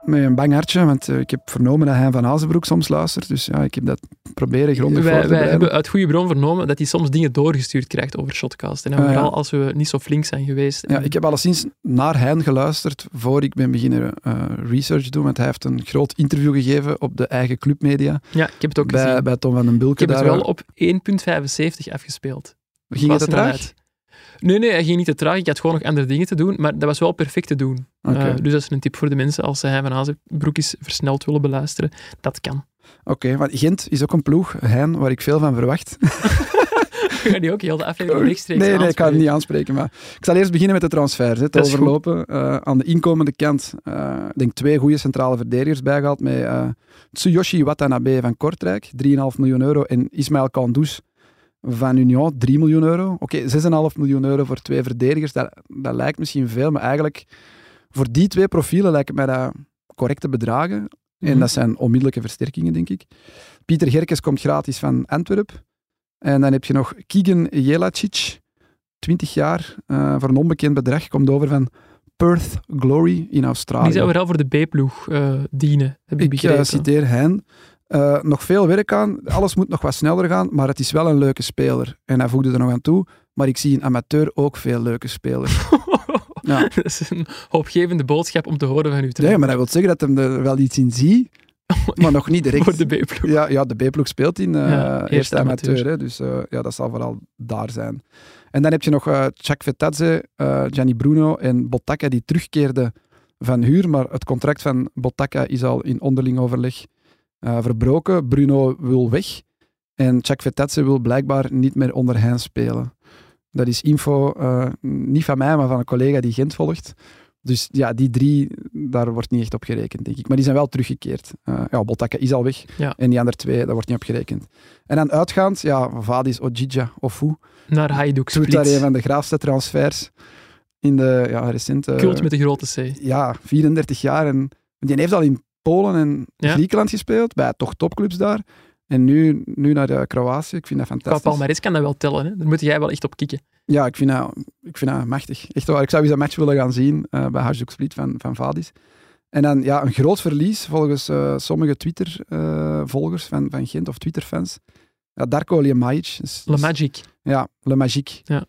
S2: met een bang hartje, want uh, ik heb vernomen dat hij van Azenbroek soms luistert. Dus ja, ik heb dat proberen grondig
S1: wij,
S2: voor te
S1: Wij hebben uit goede bron vernomen dat hij soms dingen doorgestuurd krijgt over Shotcast. En dan ah, vooral als we niet zo flink zijn geweest.
S2: Ja, ik heb alleszins naar hen geluisterd voor ik ben beginnen uh, research doen, want hij heeft een groot interview gegeven op de eigen clubmedia.
S1: Ja, ik heb het ook
S2: bij,
S1: gezien.
S2: Bij Tom van den Bulke.
S1: Ik heb het wel op 1.75 afgespeeld.
S2: Ging het eruit?
S1: Nee, nee, hij ging niet te traag. Ik had gewoon nog andere dingen te doen, maar dat was wel perfect te doen. Okay. Uh, dus dat is een tip voor de mensen als ze Hein van Azenbroek eens versneld willen beluisteren. Dat kan.
S2: Oké, okay, want Gent is ook een ploeg, Hein, waar ik veel van verwacht.
S1: ga die ook heel de aflevering rechtstreeks
S2: Nee, nee, ik kan het niet aanspreken. Maar ik zal eerst beginnen met de transfers. Het overlopen. Uh, aan de inkomende kant, uh, denk twee goede centrale verdedigers bijgehaald met uh, Tsuyoshi Watanabe van Kortrijk, 3,5 miljoen euro, en Ismaël Kandous van Union 3 miljoen euro. Oké, okay, 6,5 miljoen euro voor twee verdedigers, dat, dat lijkt misschien veel, maar eigenlijk voor die twee profielen lijken mij dat correcte bedragen. Mm -hmm. En dat zijn onmiddellijke versterkingen, denk ik. Pieter Gerkes komt gratis van Antwerp. En dan heb je nog Keegan Jelacic, 20 jaar, uh, voor een onbekend bedrag, komt over van Perth Glory in Australië.
S1: Die zou vooral voor de B-ploeg uh, dienen, heb ik,
S2: ik uh, citeer hen. Uh, nog veel werk aan. Alles moet nog wat sneller gaan, maar het is wel een leuke speler. En hij voegde er nog aan toe. Maar ik zie in amateur ook veel leuke spelers.
S1: ja. Dat is een hoopgevende boodschap om te horen van u.
S2: Ja, maar dat wil zeggen dat hem er wel iets in zie, maar nog niet direct.
S1: Voor de B-ploeg.
S2: Ja, ja, de B-ploeg speelt in uh, ja, eerste amateur. amateur hè, dus uh, ja, dat zal vooral daar zijn. En dan heb je nog uh, Chuck Vetadze, Gianni Bruno en Bottacca die terugkeerden van huur. Maar het contract van Bottacca is al in onderling overleg uh, verbroken. Bruno wil weg. En Chuck Vetetse wil blijkbaar niet meer onder hen spelen. Dat is info, uh, niet van mij, maar van een collega die Gent volgt. Dus ja, die drie, daar wordt niet echt op gerekend, denk ik. Maar die zijn wel teruggekeerd. Uh, ja, is al weg.
S1: Ja.
S2: En die andere twee, daar wordt niet op gerekend. En dan uitgaand, ja, Vadis, Ojija, Ofu.
S1: Naar Hajduk Split.
S2: Daar een van de graafste transfers in de ja, recente...
S1: Kult met de grote C.
S2: Ja, 34 jaar. En die heeft al in Polen en
S1: Ja.
S2: Griekenland gespeeld, bij toch topclubs daar. En nu, nu naar de Kroatië. Ik vind dat
S1: Qua
S2: fantastisch.
S1: palmarès kan dat wel tellen. Hè? Daar moet jij wel echt op kicken.
S2: Ja, ik vind, dat, ik vind dat machtig. Echt waar. Ik zou eens een match willen gaan zien eh, bij Hajduk Split van, van Vadis. En dan ja, een groot verlies volgens eh, sommige Twitter-volgers van, van Gent of Twitter-fans. Ja, Darko Liemajic. is-
S1: Le Magic.
S2: Ja, Le Magique.
S1: Ja.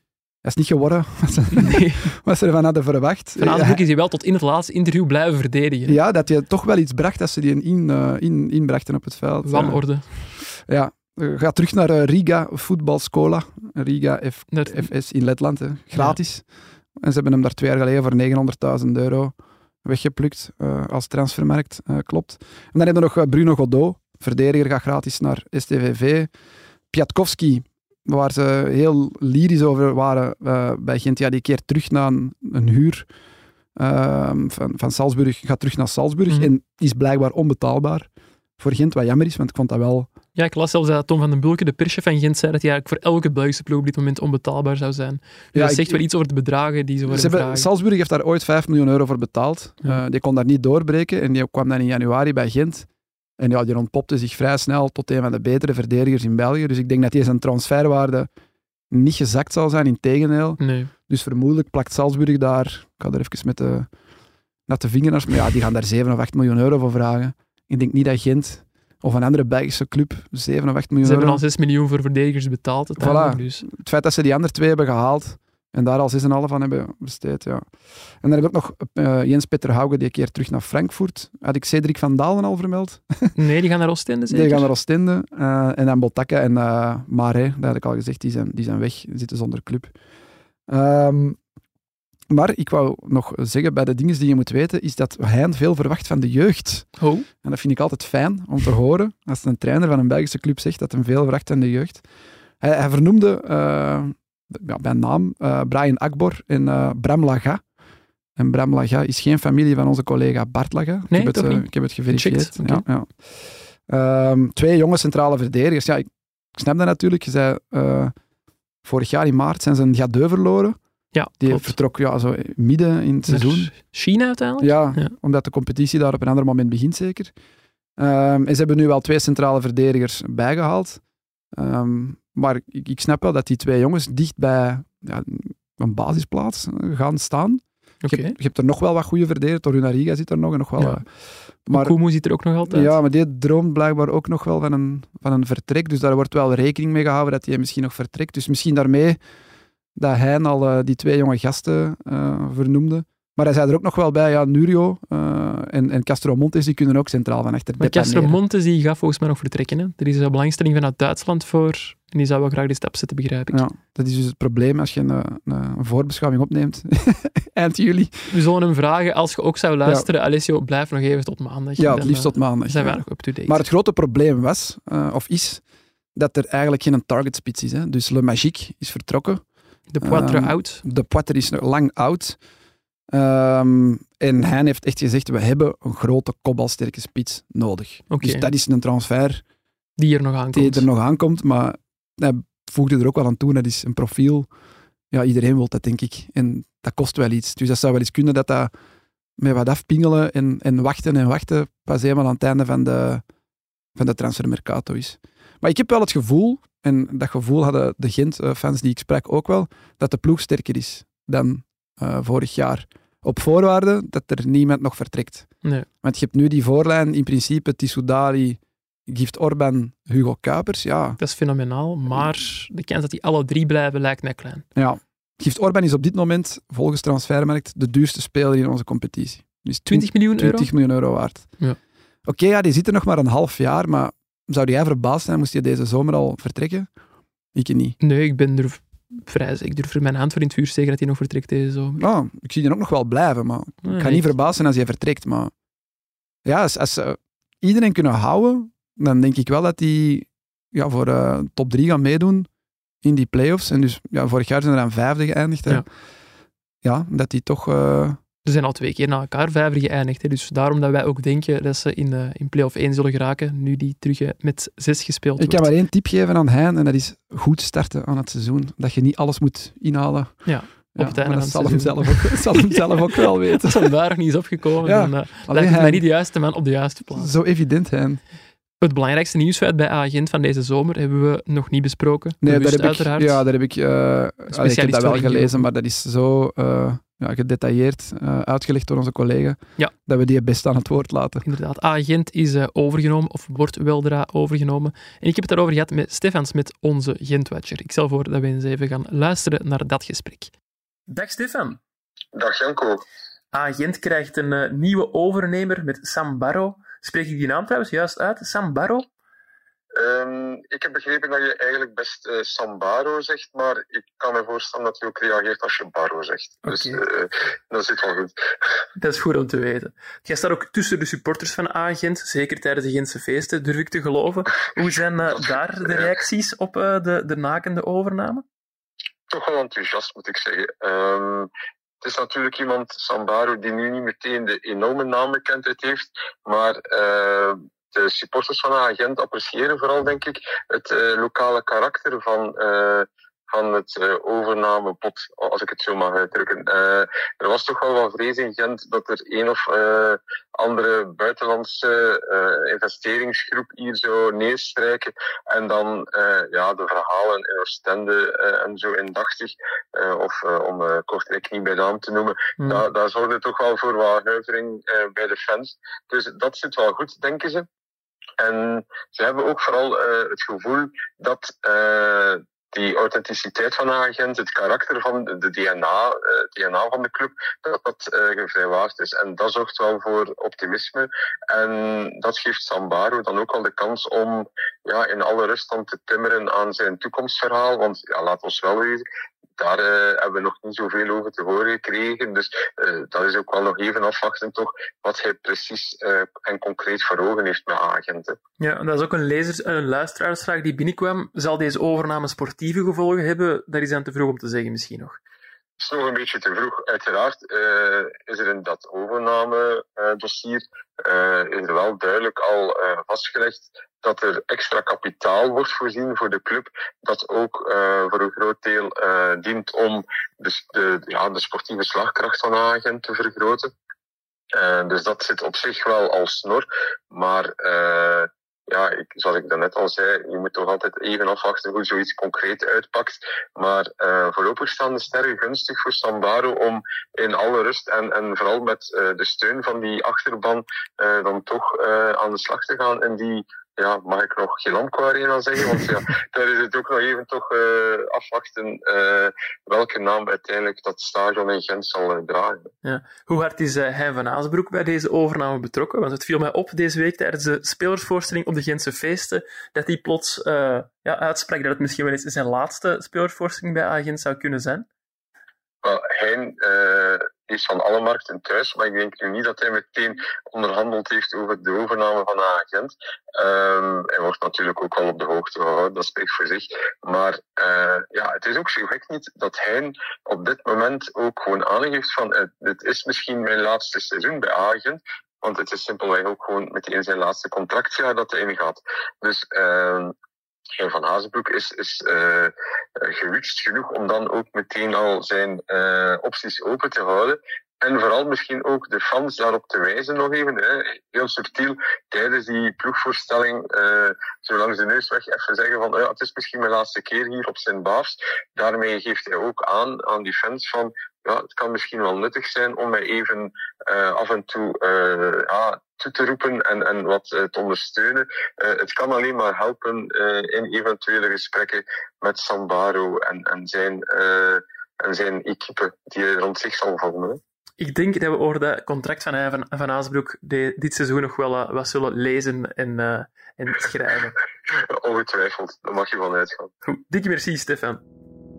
S2: Dat is niet geworden wat ze,
S1: Nee.
S2: wat ze ervan hadden verwacht.
S1: Van Azenbroek is hij wel tot in het laatste interview blijven verdedigen.
S2: Ja, dat je toch wel iets bracht als ze die in, eh, in, inbrachten op het veld.
S1: Wanorde.
S2: Ja, uh, ga terug naar eh, Riga Voetbalscola. Riga F-
S1: Dat-
S2: FS in Letland. Hè. Gratis. En ze hebben hem daar twee jaar geleden voor 900.000 euro weggeplukt eh, als transfermarkt. eh, klopt. En dan hebben we nog eh, Bruno Godot. Verdediger gaat gratis naar STVV. Piatkowski, waar ze heel lyrisch over waren eh, bij Gent. Ja, die keert terug naar een, een huur ehm, van, van Salzburg. Gaat terug naar Salzburg
S1: Mhm.
S2: en is blijkbaar onbetaalbaar voor Gent. Wat jammer is, want ik vond dat wel
S1: Ja, ik las zelfs dat Tom van den Bulke, de perschef van Gent, zei dat hij eigenlijk voor elke Belgische ploeg op dit moment onbetaalbaar zou zijn. Dus
S2: Ja,
S1: dat
S2: ik-
S1: zegt wel iets over de bedragen die ze
S2: Ze
S1: worden
S2: hebben. Salzburg heeft daar ooit 5 miljoen euro voor betaald.
S1: Ja.
S2: Eh, die kon daar niet doorbreken en die kwam dan in januari bij Gent. En ja, die ontpopte zich vrij snel tot een van de betere verdedigers in België. Dus ik denk dat die zijn transferwaarde niet gezakt zal zijn, in tegendeel.
S1: Nee.
S2: Dus vermoedelijk plakt Salzburg daar, ik ga er even met de natte vingers, maar ja, die gaan daar 7 of 8 miljoen euro voor vragen. Ik denk niet dat Gent of een andere Belgische club 7 of 8 miljoen
S1: Ze hebben
S2: euro...
S1: al 6 miljoen voor verdedigers betaald. uiteindelijk,
S2: Voilà.
S1: Dus.
S2: het feit dat ze die andere twee hebben gehaald en daar al 6,5 van hebben besteed, ja. En dan heb ik ook nog eh, Jens-Peter Hauge, die keert terug naar Frankfurt. Had ik Cedric van Dalen al vermeld?
S1: Nee, die gaan naar Oostende zeker?
S2: Die gaan naar Oostende. eh, en dan Bottacca en eh Marais, dat had ik al gezegd, die zijn, die zijn weg, die zitten zonder club. Ehm, maar ik wou nog zeggen, bij de dingen die je moet weten, is dat Hein veel verwacht van de jeugd.
S1: Oh,
S2: En dat vind ik altijd fijn om te horen, als een trainer van een Belgische club zegt dat hij veel verwacht van de jeugd. Hij, hij vernoemde ja, bij naam eh, Brian Akbor en eh, Bram Laga. En Bram Laga is geen familie van onze collega Bart Laga. ik,
S1: Nee,
S2: heb het,
S1: toch
S2: eh,
S1: niet?
S2: ik heb het geverifieerd. Ja, ja. Ehm, twee jonge centrale verdedigers. Ja, ik, ik snap dat natuurlijk. Je zei, eh, vorig jaar in maart zijn ze een Gadeu verloren.
S1: ja,
S2: Die
S1: klopt.
S2: vertrok ja, zo midden in het
S1: Naar
S2: seizoen.
S1: China uiteindelijk?
S2: Ja,
S1: Ja.
S2: omdat de competitie daar op een ander moment begint zeker. Ehm, en ze hebben nu wel twee centrale verdedigers bijgehaald. Ehm, maar ik, ik, snap wel dat die twee jongens dicht bij ja, een basisplaats gaan staan. Je, hebt, je, hebt, er nog wel wat goede verdedigers. Torunariga zit er nog en nog wel. Ja.
S1: Maar, zit er ook nog altijd.
S2: Ja, maar die droomt blijkbaar ook nog wel van een, van een vertrek. Dus daar wordt wel rekening mee gehouden dat hij misschien nog vertrekt. Dus misschien daarmee dat hij al uh, die twee jonge gasten uh, vernoemde. Maar hij zei er ook nog wel bij, ja, Nurio uh, en, en Castro Montes die kunnen ook centraal van achter
S1: Maar Castro Montes die gaat volgens mij nog vertrekken. Hè? Er is een belangstelling vanuit Duitsland voor en die zou wel graag die stap zetten, begrijp ik.
S2: Ja, dat is dus het probleem als je een, een voorbeschouwing opneemt eind juli.
S1: We zullen hem vragen, als je ook zou luisteren, ja. Alessio, blijf nog even tot maandag.
S2: Ja, het liefst tot maandag.
S1: zijn we nog up-to-date.
S2: Maar het grote probleem was, uh, of is, dat er eigenlijk geen target spits is. Hè. Dus Le Magique is vertrokken.
S1: De Poitre um, oud.
S2: De Poitre is nog lang oud. Um, en hij heeft echt gezegd, we hebben een grote kopbalsterke spits nodig. Okay. Dus dat is een transfer
S1: die er nog aankomt.
S2: Die er nog aankomt, maar hij voegde er ook wel aan toe. Dat is een profiel. Ja, iedereen wil dat, denk ik. En dat kost wel iets. Dus dat zou wel eens kunnen dat dat met wat afpingelen en, en wachten en wachten pas helemaal aan het einde van de, van de transfermercato is. Maar ik heb wel het gevoel, en dat gevoel hadden de Gent-fans die ik sprak ook wel, dat de ploeg sterker is dan uh, vorig jaar. Op voorwaarde dat er niemand nog vertrekt.
S1: Nee.
S2: Want je hebt nu die voorlijn, in principe Tissoudali, Gift Orban, Hugo Kuipers. Ja.
S1: Dat is fenomenaal, maar de kans dat die alle drie blijven lijkt mij klein.
S2: Ja. Gift Orban is op dit moment, volgens Transfermarkt, de duurste speler in onze competitie.
S1: Dus 20 miljoen
S2: 20 euro? miljoen euro waard.
S1: Ja.
S2: Oké, okay, ja, die zit er nog maar een half jaar, maar zou jij verbaasd zijn moest je deze zomer al vertrekken? Ik niet.
S1: Nee, ik ben er vrij Ik durf er mijn hand voor in het vuur zeggen dat hij nog vertrekt deze zomer.
S2: Oh, ik zie die ook nog wel blijven, maar ik ga niet verbaasd zijn als hij vertrekt. Maar ja, als, als ze iedereen kunnen houden, dan denk ik wel dat die ja, voor uh, top 3 gaan meedoen in die playoffs. En dus ja, vorig jaar zijn er aan vijfde geëindigd. Ja. ja. dat die toch... Uh...
S1: Ze zijn al twee keer na elkaar vijfde geëindigd. Hè. Dus daarom dat wij ook denken dat ze in, uh, in play-off 1 zullen geraken, nu die terug met zes gespeeld
S2: Ik
S1: wordt.
S2: kan maar één tip geven aan Hein, en dat is goed starten aan het seizoen. Dat je niet alles moet inhalen.
S1: Ja. Op het einde
S2: van het zal hem, zelf ook, zal hem zelf ook wel weten.
S1: Als hem daar nog niet is opgekomen, ja. dan uh, lijkt het mij niet de juiste man op de juiste plaats.
S2: Zo evident, Hein.
S1: Het belangrijkste nieuwsfeit bij Agent van deze zomer hebben we nog niet besproken.
S2: Nee, daar heb uiteraard. ik, ja, daar heb ik, uh, ik heb dat wel gelezen, maar dat is zo uh, ja, gedetailleerd uh, uitgelegd door onze collega,
S1: ja.
S2: dat we die best aan het woord laten.
S1: Inderdaad, Agent is overgenomen, of wordt weldra overgenomen. En ik heb het daarover gehad met Stefan Smit, onze Gentwatcher. Ik stel voor dat we eens even gaan luisteren naar dat gesprek. Dag Stefan.
S4: Dag Janko.
S1: Agent krijgt een nieuwe overnemer met Sam Barrow. Spreek ik die naam trouwens juist uit? Sambaro?
S4: Um, ik heb begrepen dat je eigenlijk best uh, Sambaro zegt, maar ik kan me voorstellen dat je ook reageert als je Baro zegt. Okay. Dus uh, dat zit wel goed.
S1: Dat is goed om te weten. Jij staat ook tussen de supporters van Agent, zeker tijdens de Gentse feesten, durf ik te geloven. Hoe zijn uh, daar de reacties op de, de nakende overname?
S4: Toch wel enthousiast, moet ik zeggen. Um, het is natuurlijk iemand, Sambaro, die nu niet meteen de enorme naambekendheid heeft, maar uh, de supporters van Agent appreciëren vooral, denk ik, het uh, lokale karakter van, uh, van het uh, overnamepot, als ik het zo mag uitdrukken. Uh, er was toch wel wat vrees in Gent dat er een of uh, andere buitenlandse investeringsgroep hier zou neerstrijken en dan ja, de verhalen in Oostende en zo indachtig, of om Kortrijk niet bij naam te noemen, mm. daar, daar zorgde toch wel voor wat huivering bij de fans. Dus dat zit wel goed, denken ze. En ze hebben ook vooral het gevoel dat die authenticiteit van de agent, het karakter van de DNA, uh, DNA van de club, dat dat uh, gevrijwaard is. En dat zorgt wel voor optimisme. En dat geeft Sambaro dan ook al de kans om ja, in alle rust dan te timmeren aan zijn toekomstverhaal. Want ja, laat ons wel weten, daar uh, hebben we nog niet zoveel over te horen gekregen. Dus uh, dat is ook wel nog even afwachten toch wat hij precies uh, en concreet voor ogen heeft met agenten.
S1: Ja, dat is ook een, lezers, een luisteraarsvraag die binnenkwam. Zal deze overname sportieve gevolgen hebben? Dat is aan te vroeg om te zeggen misschien nog.
S4: Het is nog een beetje te vroeg. Uiteraard is er in dat overname-dossier is er wel duidelijk al vastgelegd dat er extra kapitaal wordt voorzien voor de club, dat ook uh, voor een groot deel uh, dient om de, de, ja, de sportieve slagkracht van Agent te vergroten. dus dat zit op zich wel al snor. Maar ja, ik, zoals ik daarnet al zei, je moet toch altijd even afwachten hoe zoiets concreet uitpakt. Maar voorlopig staan de sterren gunstig voor Sambaro om in alle rust en, en vooral met de steun van die achterban dan toch aan de slag te gaan en die ja, mag ik nog Gelamco Arena zeggen? Want ja, daar is het ook nog even toch uh, afwachten uh, welke naam uiteindelijk dat stadion in Gent zal uh, dragen.
S1: Ja. Hoe hard is Hein van Azenbroek bij deze overname betrokken? Want het viel mij op deze week tijdens de spelersvoorstelling op de Gentse feesten, dat hij plots ja, uitsprak dat het misschien wel eens zijn laatste spelersvoorstelling bij Agent zou kunnen zijn.
S4: Well, Hein is van alle markten thuis, maar ik denk nu niet dat hij meteen onderhandeld heeft over de overname van agent. Um, hij wordt natuurlijk ook wel op de hoogte gehouden, dat spreekt voor zich. Maar uh, ja, het is ook zo gek niet dat hij op dit moment ook gewoon aangeeft van uh, dit is misschien mijn laatste seizoen bij agent. Want het is simpelweg ook gewoon meteen zijn laatste contractjaar dat hij ingaat. Dus uh, van Hazenbroek is, is uh, gewitst genoeg om dan ook meteen al zijn uh, opties open te houden. En vooral misschien ook de fans daarop te wijzen nog even. Hè. Heel subtiel tijdens die ploegvoorstelling uh, zo langs de neus weg even zeggen van ja, het is misschien mijn laatste keer hier op zijn baas. Daarmee geeft hij ook aan aan die fans van ja, het kan misschien wel nuttig zijn om mij even uh, af en toe uh, ja, toe te roepen en, en wat uh, te ondersteunen. het kan alleen maar helpen in eventuele gesprekken met Sambaro en, en, zijn, en zijn equipe die hij rond zich zal vormen.
S1: Ik denk dat we over dat contract van Van, van Aasbroek dit seizoen nog wel wat zullen lezen en, en schrijven.
S4: Ongetwijfeld, daar mag je van uitgaan.
S1: Goed, dikke merci, Stefan.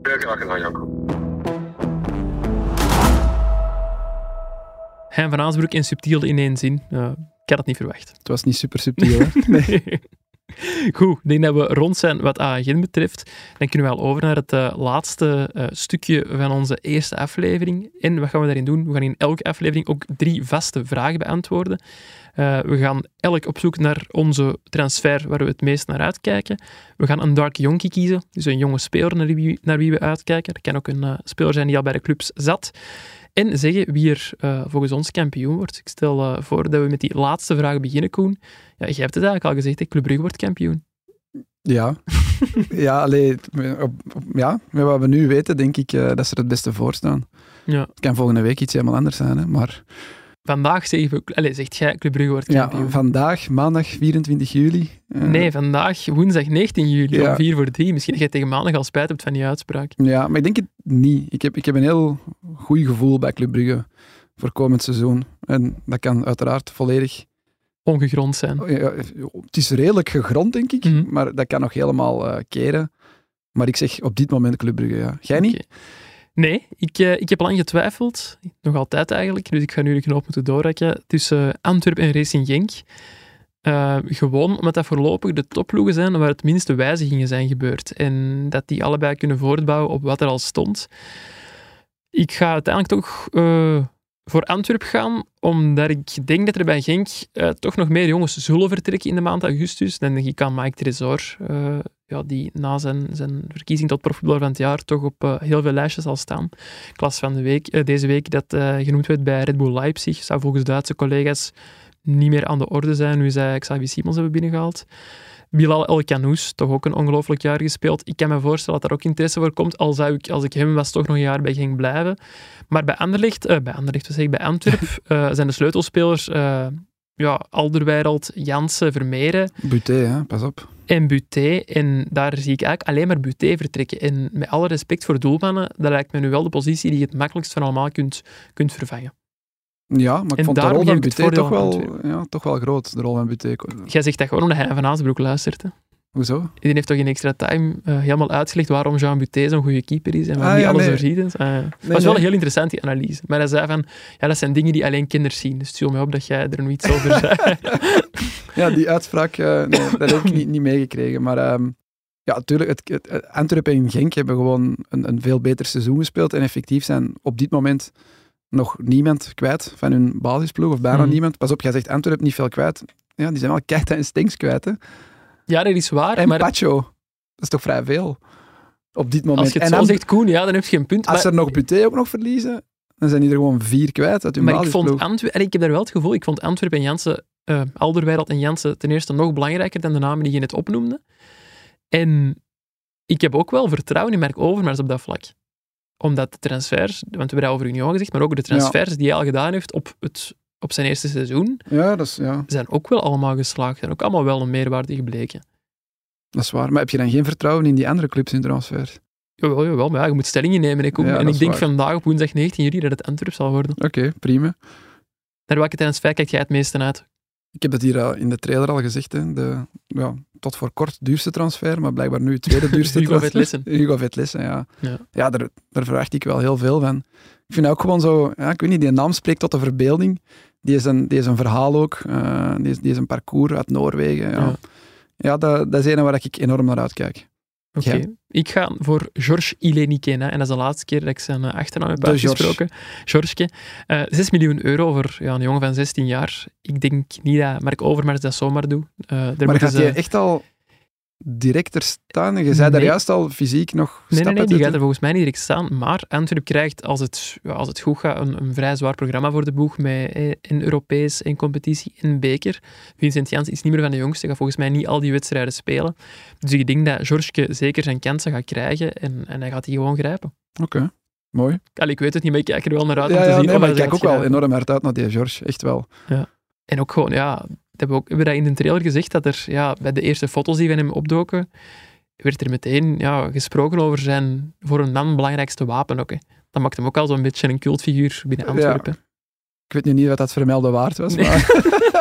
S4: Heel graag gedaan, Janko.
S1: Hein van Aasbroek in subtiel in één zin. Uh, ik had het niet verwacht.
S2: Het was niet super subtiel, hè?
S1: nee. Goed, ik denk dat we rond zijn wat AGN betreft. Dan kunnen we al over naar het uh, laatste uh, stukje van onze eerste aflevering. En wat gaan we daarin doen? We gaan in elke aflevering ook drie vaste vragen beantwoorden. Uh, we gaan elk op zoek naar onze transfer waar we het meest naar uitkijken. We gaan een dark jonkie kiezen, dus een jonge speler naar wie, naar wie we uitkijken. Dat kan ook een speler zijn die al bij de clubs zat en zeggen wie er uh, volgens ons kampioen wordt. Ik stel uh, voor dat we met die laatste vraag beginnen, Koen. Ja, jij hebt het eigenlijk al gezegd, hè? Club Brugge wordt kampioen.
S2: Ja, ja, allee, op, op, ja, met wat we nu weten, denk ik uh, dat ze er het beste voor staan. Ja. Het kan volgende week iets helemaal anders zijn, hè, maar...
S1: Vandaag zeg we, allez, zegt jij Club Brugge wordt kampioen.
S2: Ja, vandaag, maandag 24 juli.
S1: Uh, nee, vandaag, woensdag 19 juli, ja. om 4 voor 3. Misschien dat jij tegen maandag al spijt hebt van die uitspraak.
S2: Ja, maar ik denk het niet. Ik heb, ik heb een heel goed gevoel bij Club Brugge voor komend seizoen. En dat kan uiteraard volledig...
S1: Ongegrond zijn.
S2: Ja, het is redelijk gegrond, denk ik. Mm -hmm. Maar dat kan nog helemaal uh, keren. Maar ik zeg op dit moment Club Brugge, ja. Jij niet? Okay.
S1: Nee, ik, uh, ik heb lang getwijfeld. Nog altijd eigenlijk. Dus ik ga nu de knoop moeten doorrekken. Tussen Antwerpen en Racing Genk. Uh, gewoon omdat dat voorlopig de topploegen zijn waar het minste wijzigingen zijn gebeurd. En dat die allebei kunnen voortbouwen op wat er al stond. Ik ga uiteindelijk toch voor Antwerpen gaan, omdat ik denk dat er bij Genk toch nog meer jongens zullen vertrekken in de maand augustus. Dan denk ik aan Mike Tresor, ja, die na zijn, zijn verkiezing tot profvoetballer van het jaar toch op heel veel lijstjes zal staan. Klas van de week, deze week dat genoemd werd bij Red Bull Leipzig, zou volgens Duitse collega's niet meer aan de orde zijn. Nu zij Xavi Simons hebben binnengehaald. Bilal El Kanous, toch ook een ongelooflijk jaar gespeeld. Ik kan me voorstellen dat daar ook interesse voor komt, al zou ik, als ik hem was, toch nog een jaar bij ging blijven. Maar bij Anderlecht, bij Anderlecht, zeg ik, bij Antwerp, zijn de sleutelspelers ja, Alderweireld, Jansen, Vermeeren.
S2: Buté, hè? pas op.
S1: En Buté. En daar zie ik eigenlijk alleen maar Buté vertrekken. En met alle respect voor doelmannen, dat lijkt me nu wel de positie die je het makkelijkst van allemaal kunt, kunt vervangen.
S2: Ja, maar ik vond de rol van Buté toch wel, ja, toch wel groot, de rol van Buté.
S1: Jij zegt dat gewoon omdat hij van Azenbroek luistert. Hè?
S2: Hoezo?
S1: Die heeft toch in extra time uh, helemaal uitgelegd waarom Jean Buté zo'n goede keeper is en waarom ah, ja, alles nee. zo ziet. Uh, nee, dat was wel een heel interessant, die analyse. Maar hij zei van, ja, dat zijn dingen die alleen kinderen zien. Dus viel me op dat jij er nog iets over zei.
S2: ja, die uitspraak, uh, nee, dat heb ik niet, niet meegekregen. Maar um, ja, natuurlijk, het, het, Antwerpen en Genk hebben gewoon een, een veel beter seizoen gespeeld en effectief zijn op dit moment nog niemand kwijt van hun basisploeg, of bijna mm. niemand. Pas op, jij zegt Antwerp niet veel kwijt. Ja, die zijn wel Keita en Stinks kwijt. Hè.
S1: Ja, dat is waar.
S2: En
S1: maar...
S2: Pacho. Dat is toch vrij veel op dit moment.
S1: Als je het en zo dan, zegt, Koen, ja, dan heb je geen punt.
S2: Als maar... er nog Buté ook nog verliezen, Dan zijn die er gewoon vier kwijt uit hun
S1: Maar ik vond. Antwerpen, ik heb daar wel het gevoel, ik vond Antwerpen en Jansen, eh Alderweireld en Jansen ten eerste nog belangrijker dan de namen die je net opnoemde. En ik heb ook wel vertrouwen in Mark Overmars op dat vlak. Omdat de transfers, want we hebben over Union gezegd, maar ook de transfers die hij al gedaan heeft op, het, op zijn eerste seizoen,
S2: Ja, dat is, ja,
S1: zijn ook wel allemaal geslaagd. En ook allemaal wel een meerwaarde gebleken.
S2: dat is waar. Maar heb je dan geen vertrouwen in die andere clubs in transfer?
S1: Jawel, jawel, maar ja, je moet stellingen nemen. Ik ook.
S2: Ja,
S1: en ik denk
S2: waar.
S1: vandaag op woensdag 19 juli dat het Antwerp zal worden.
S2: Oké, prima.
S1: Naar welke transfer kijkt jij het meeste uit?
S2: Ik heb het hier in de trailer al gezegd. Hè. De, ja, tot voor kort duurste transfer, maar blijkbaar nu tweede duurste
S1: Hugo
S2: transfer.
S1: Vetlissen.
S2: Hugo Vetlissen, ja.
S1: Ja.
S2: Ja, daar, daar verwacht ik wel heel veel van. Ik vind ook gewoon zo, ja, ik weet niet, die naam spreekt tot de verbeelding. Die is een, die is een verhaal ook. eh, die, is, die is een parcours uit Noorwegen. Ja,
S1: Ja.
S2: ja. dat, dat is een waar ik enorm naar uitkijk.
S1: Oké.
S2: Ja.
S1: Ik ga voor Georges Ilenikena. En dat is de laatste keer dat ik zijn eh, achternaam heb uitgesproken. Georgeske. Eh 6 miljoen euro voor ja, een jongen van 16 jaar. Ik denk niet dat Mark Overmars dat zomaar doet. Eh,
S2: maar gaat hij echt al direct er staan? Je zei daar juist al fysiek nog
S1: Nee, nee, die gaat er volgens mij niet direct staan. Maar Antwerp krijgt, als het, ja, als het goed gaat, een, een vrij zwaar programma voor de boeg. Met eh, in Europees, in competitie, in beker. Vincent Jans is niet meer van de jongste. Gaat volgens mij niet al die wedstrijden spelen. Dus ik denk dat Georgeske zeker zijn kansen gaat krijgen. En, en hij gaat die gewoon grijpen.
S2: Oké, mooi.
S1: Allee, ik weet het niet, maar ik kijk er wel naar uit
S2: Ja,
S1: om te
S2: ja,
S1: zien
S2: nee, maar ik kijk ook wel enorm hard uit naar die George. Echt wel.
S1: En ook gewoon, ja, hebben we, ook, hebben we dat in de trailer gezegd, dat er ja, bij de eerste foto's die van hem opdoken, werd er meteen ja, gesproken over zijn voor een man belangrijkste wapen ook. Hè. Dat maakt hem ook al zo'n beetje een cultfiguur binnen
S2: Ja.
S1: Antwerpen.
S2: Ik weet nu niet wat dat vermelden waard was,
S1: Nee.
S2: maar...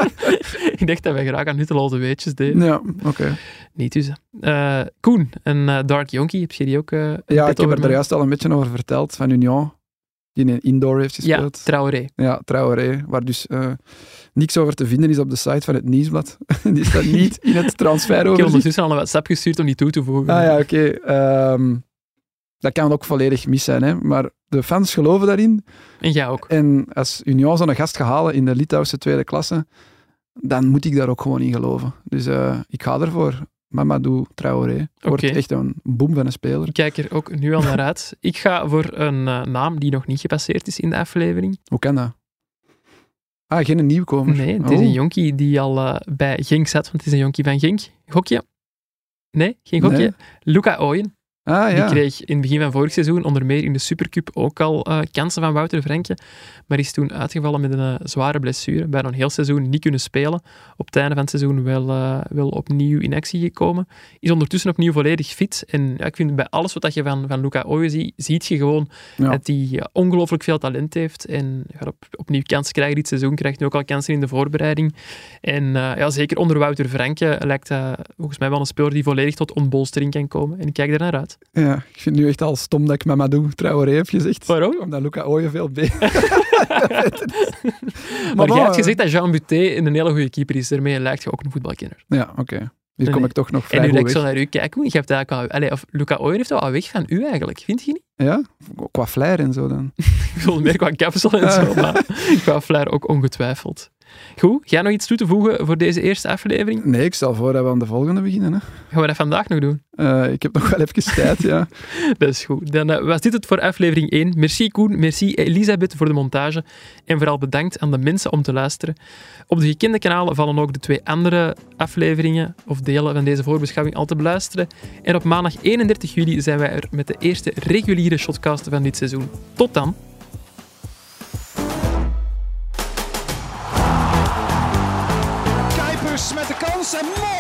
S1: ik dacht dat wij graag aan nutteloze weetjes deden.
S2: ja, oké.
S1: Niet dus. Eh, Koen, een eh, Dark Yonkie, heb je die ook een
S2: Ja, ik heb er
S1: mij?
S2: juist al een beetje over verteld, van Union, die in indoor heeft
S1: Ja,
S2: gespeeld.
S1: Traoré.
S2: Ja, Traoré, waar dus eh, niks over te vinden is op de site van het Nieuwsblad. die staat niet in het
S1: Ik heb
S2: transferoverzicht.
S1: ondertussen al een WhatsApp gestuurd om die toe te voegen.
S2: Ah ja, oké. Ehm, dat kan ook volledig mis zijn, hè. maar de fans geloven daarin.
S1: En jij ook.
S2: En als Union zo'n gast gaat halen in de Litouwse tweede klasse, dan moet ik daar ook gewoon in geloven. Dus eh, ik ga ervoor. Mamadou Traoré. Wordt echt een boom van een speler.
S1: Ik kijk er ook nu al naar uit. Ik ga voor een eh, naam die nog niet gepasseerd is in de aflevering.
S2: Hoe kan dat? Ah, geen nieuwkomer.
S1: Nee, het is
S2: Oh.
S1: een jonkie die al eh, bij Genk zat, want het is een jonkie van Genk. Gokje? Nee, geen gokje.
S2: Nee.
S1: Luca Ooyen,
S2: Ah
S1: die
S2: ja.
S1: kreeg in het begin van vorig seizoen, onder meer in de Supercup, ook al eh, kansen van Wouter Frenke, maar is toen uitgevallen met een eh, zware blessure. Bijna een heel seizoen niet kunnen spelen. Op het einde van het seizoen wel, eh, wel opnieuw in actie gekomen. Is ondertussen opnieuw volledig fit. En ja, ik vind bij alles wat je van, van Luca Ooyen ziet, ziet je gewoon
S2: Ja.
S1: dat hij ongelooflijk veel talent heeft en gaat op, opnieuw kansen krijgen dit seizoen. Krijgt nu ook al kansen in de voorbereiding. En ja, zeker onder Wouter Franke lijkt hij volgens mij wel een speler die volledig tot ontbolstering kan komen. En ik kijk er naar uit.
S2: Ja, ik vind het nu echt al stom dat ik Mamadou Traoré heb gezegd.
S1: Waarom?
S2: Omdat Luca Ooyen veel beter
S1: Maar,
S2: bon,
S1: jij hebt
S2: eh,
S1: gezegd dat Jean Buté een hele goede keeper is. Daarmee lijkt je ook een voetbalkenner.
S2: Ja, oké. Hier kom
S1: nee.
S2: ik toch nog
S1: En
S2: vrij
S1: nu
S2: goed
S1: dat ik zo naar u kijk, je hebt eigenlijk al... Allee, of Luca Ooyen heeft wel al weg van u eigenlijk, vind je niet?
S2: Ja? Qua flair en zo dan.
S1: Ik bedoel meer qua kapsel en zo, maar qua flair ook ongetwijfeld. Goed, jij nog iets toe te voegen voor deze eerste aflevering?
S2: Nee, ik stel voor dat we aan de volgende beginnen. Hè.
S1: Gaan we dat vandaag nog doen?
S2: Eh, ik heb nog wel even tijd, ja.
S1: Dat is goed. Dan eh, was dit het voor aflevering 1. Merci Koen, merci Elisabeth voor de montage. En vooral bedankt aan de mensen om te luisteren. Op de gekende kanalen vallen ook de twee andere afleveringen of delen van deze voorbeschouwing al te beluisteren. En op maandag 31 juli zijn wij er met de eerste reguliere shotcast van dit seizoen. Tot dan!
S3: Met de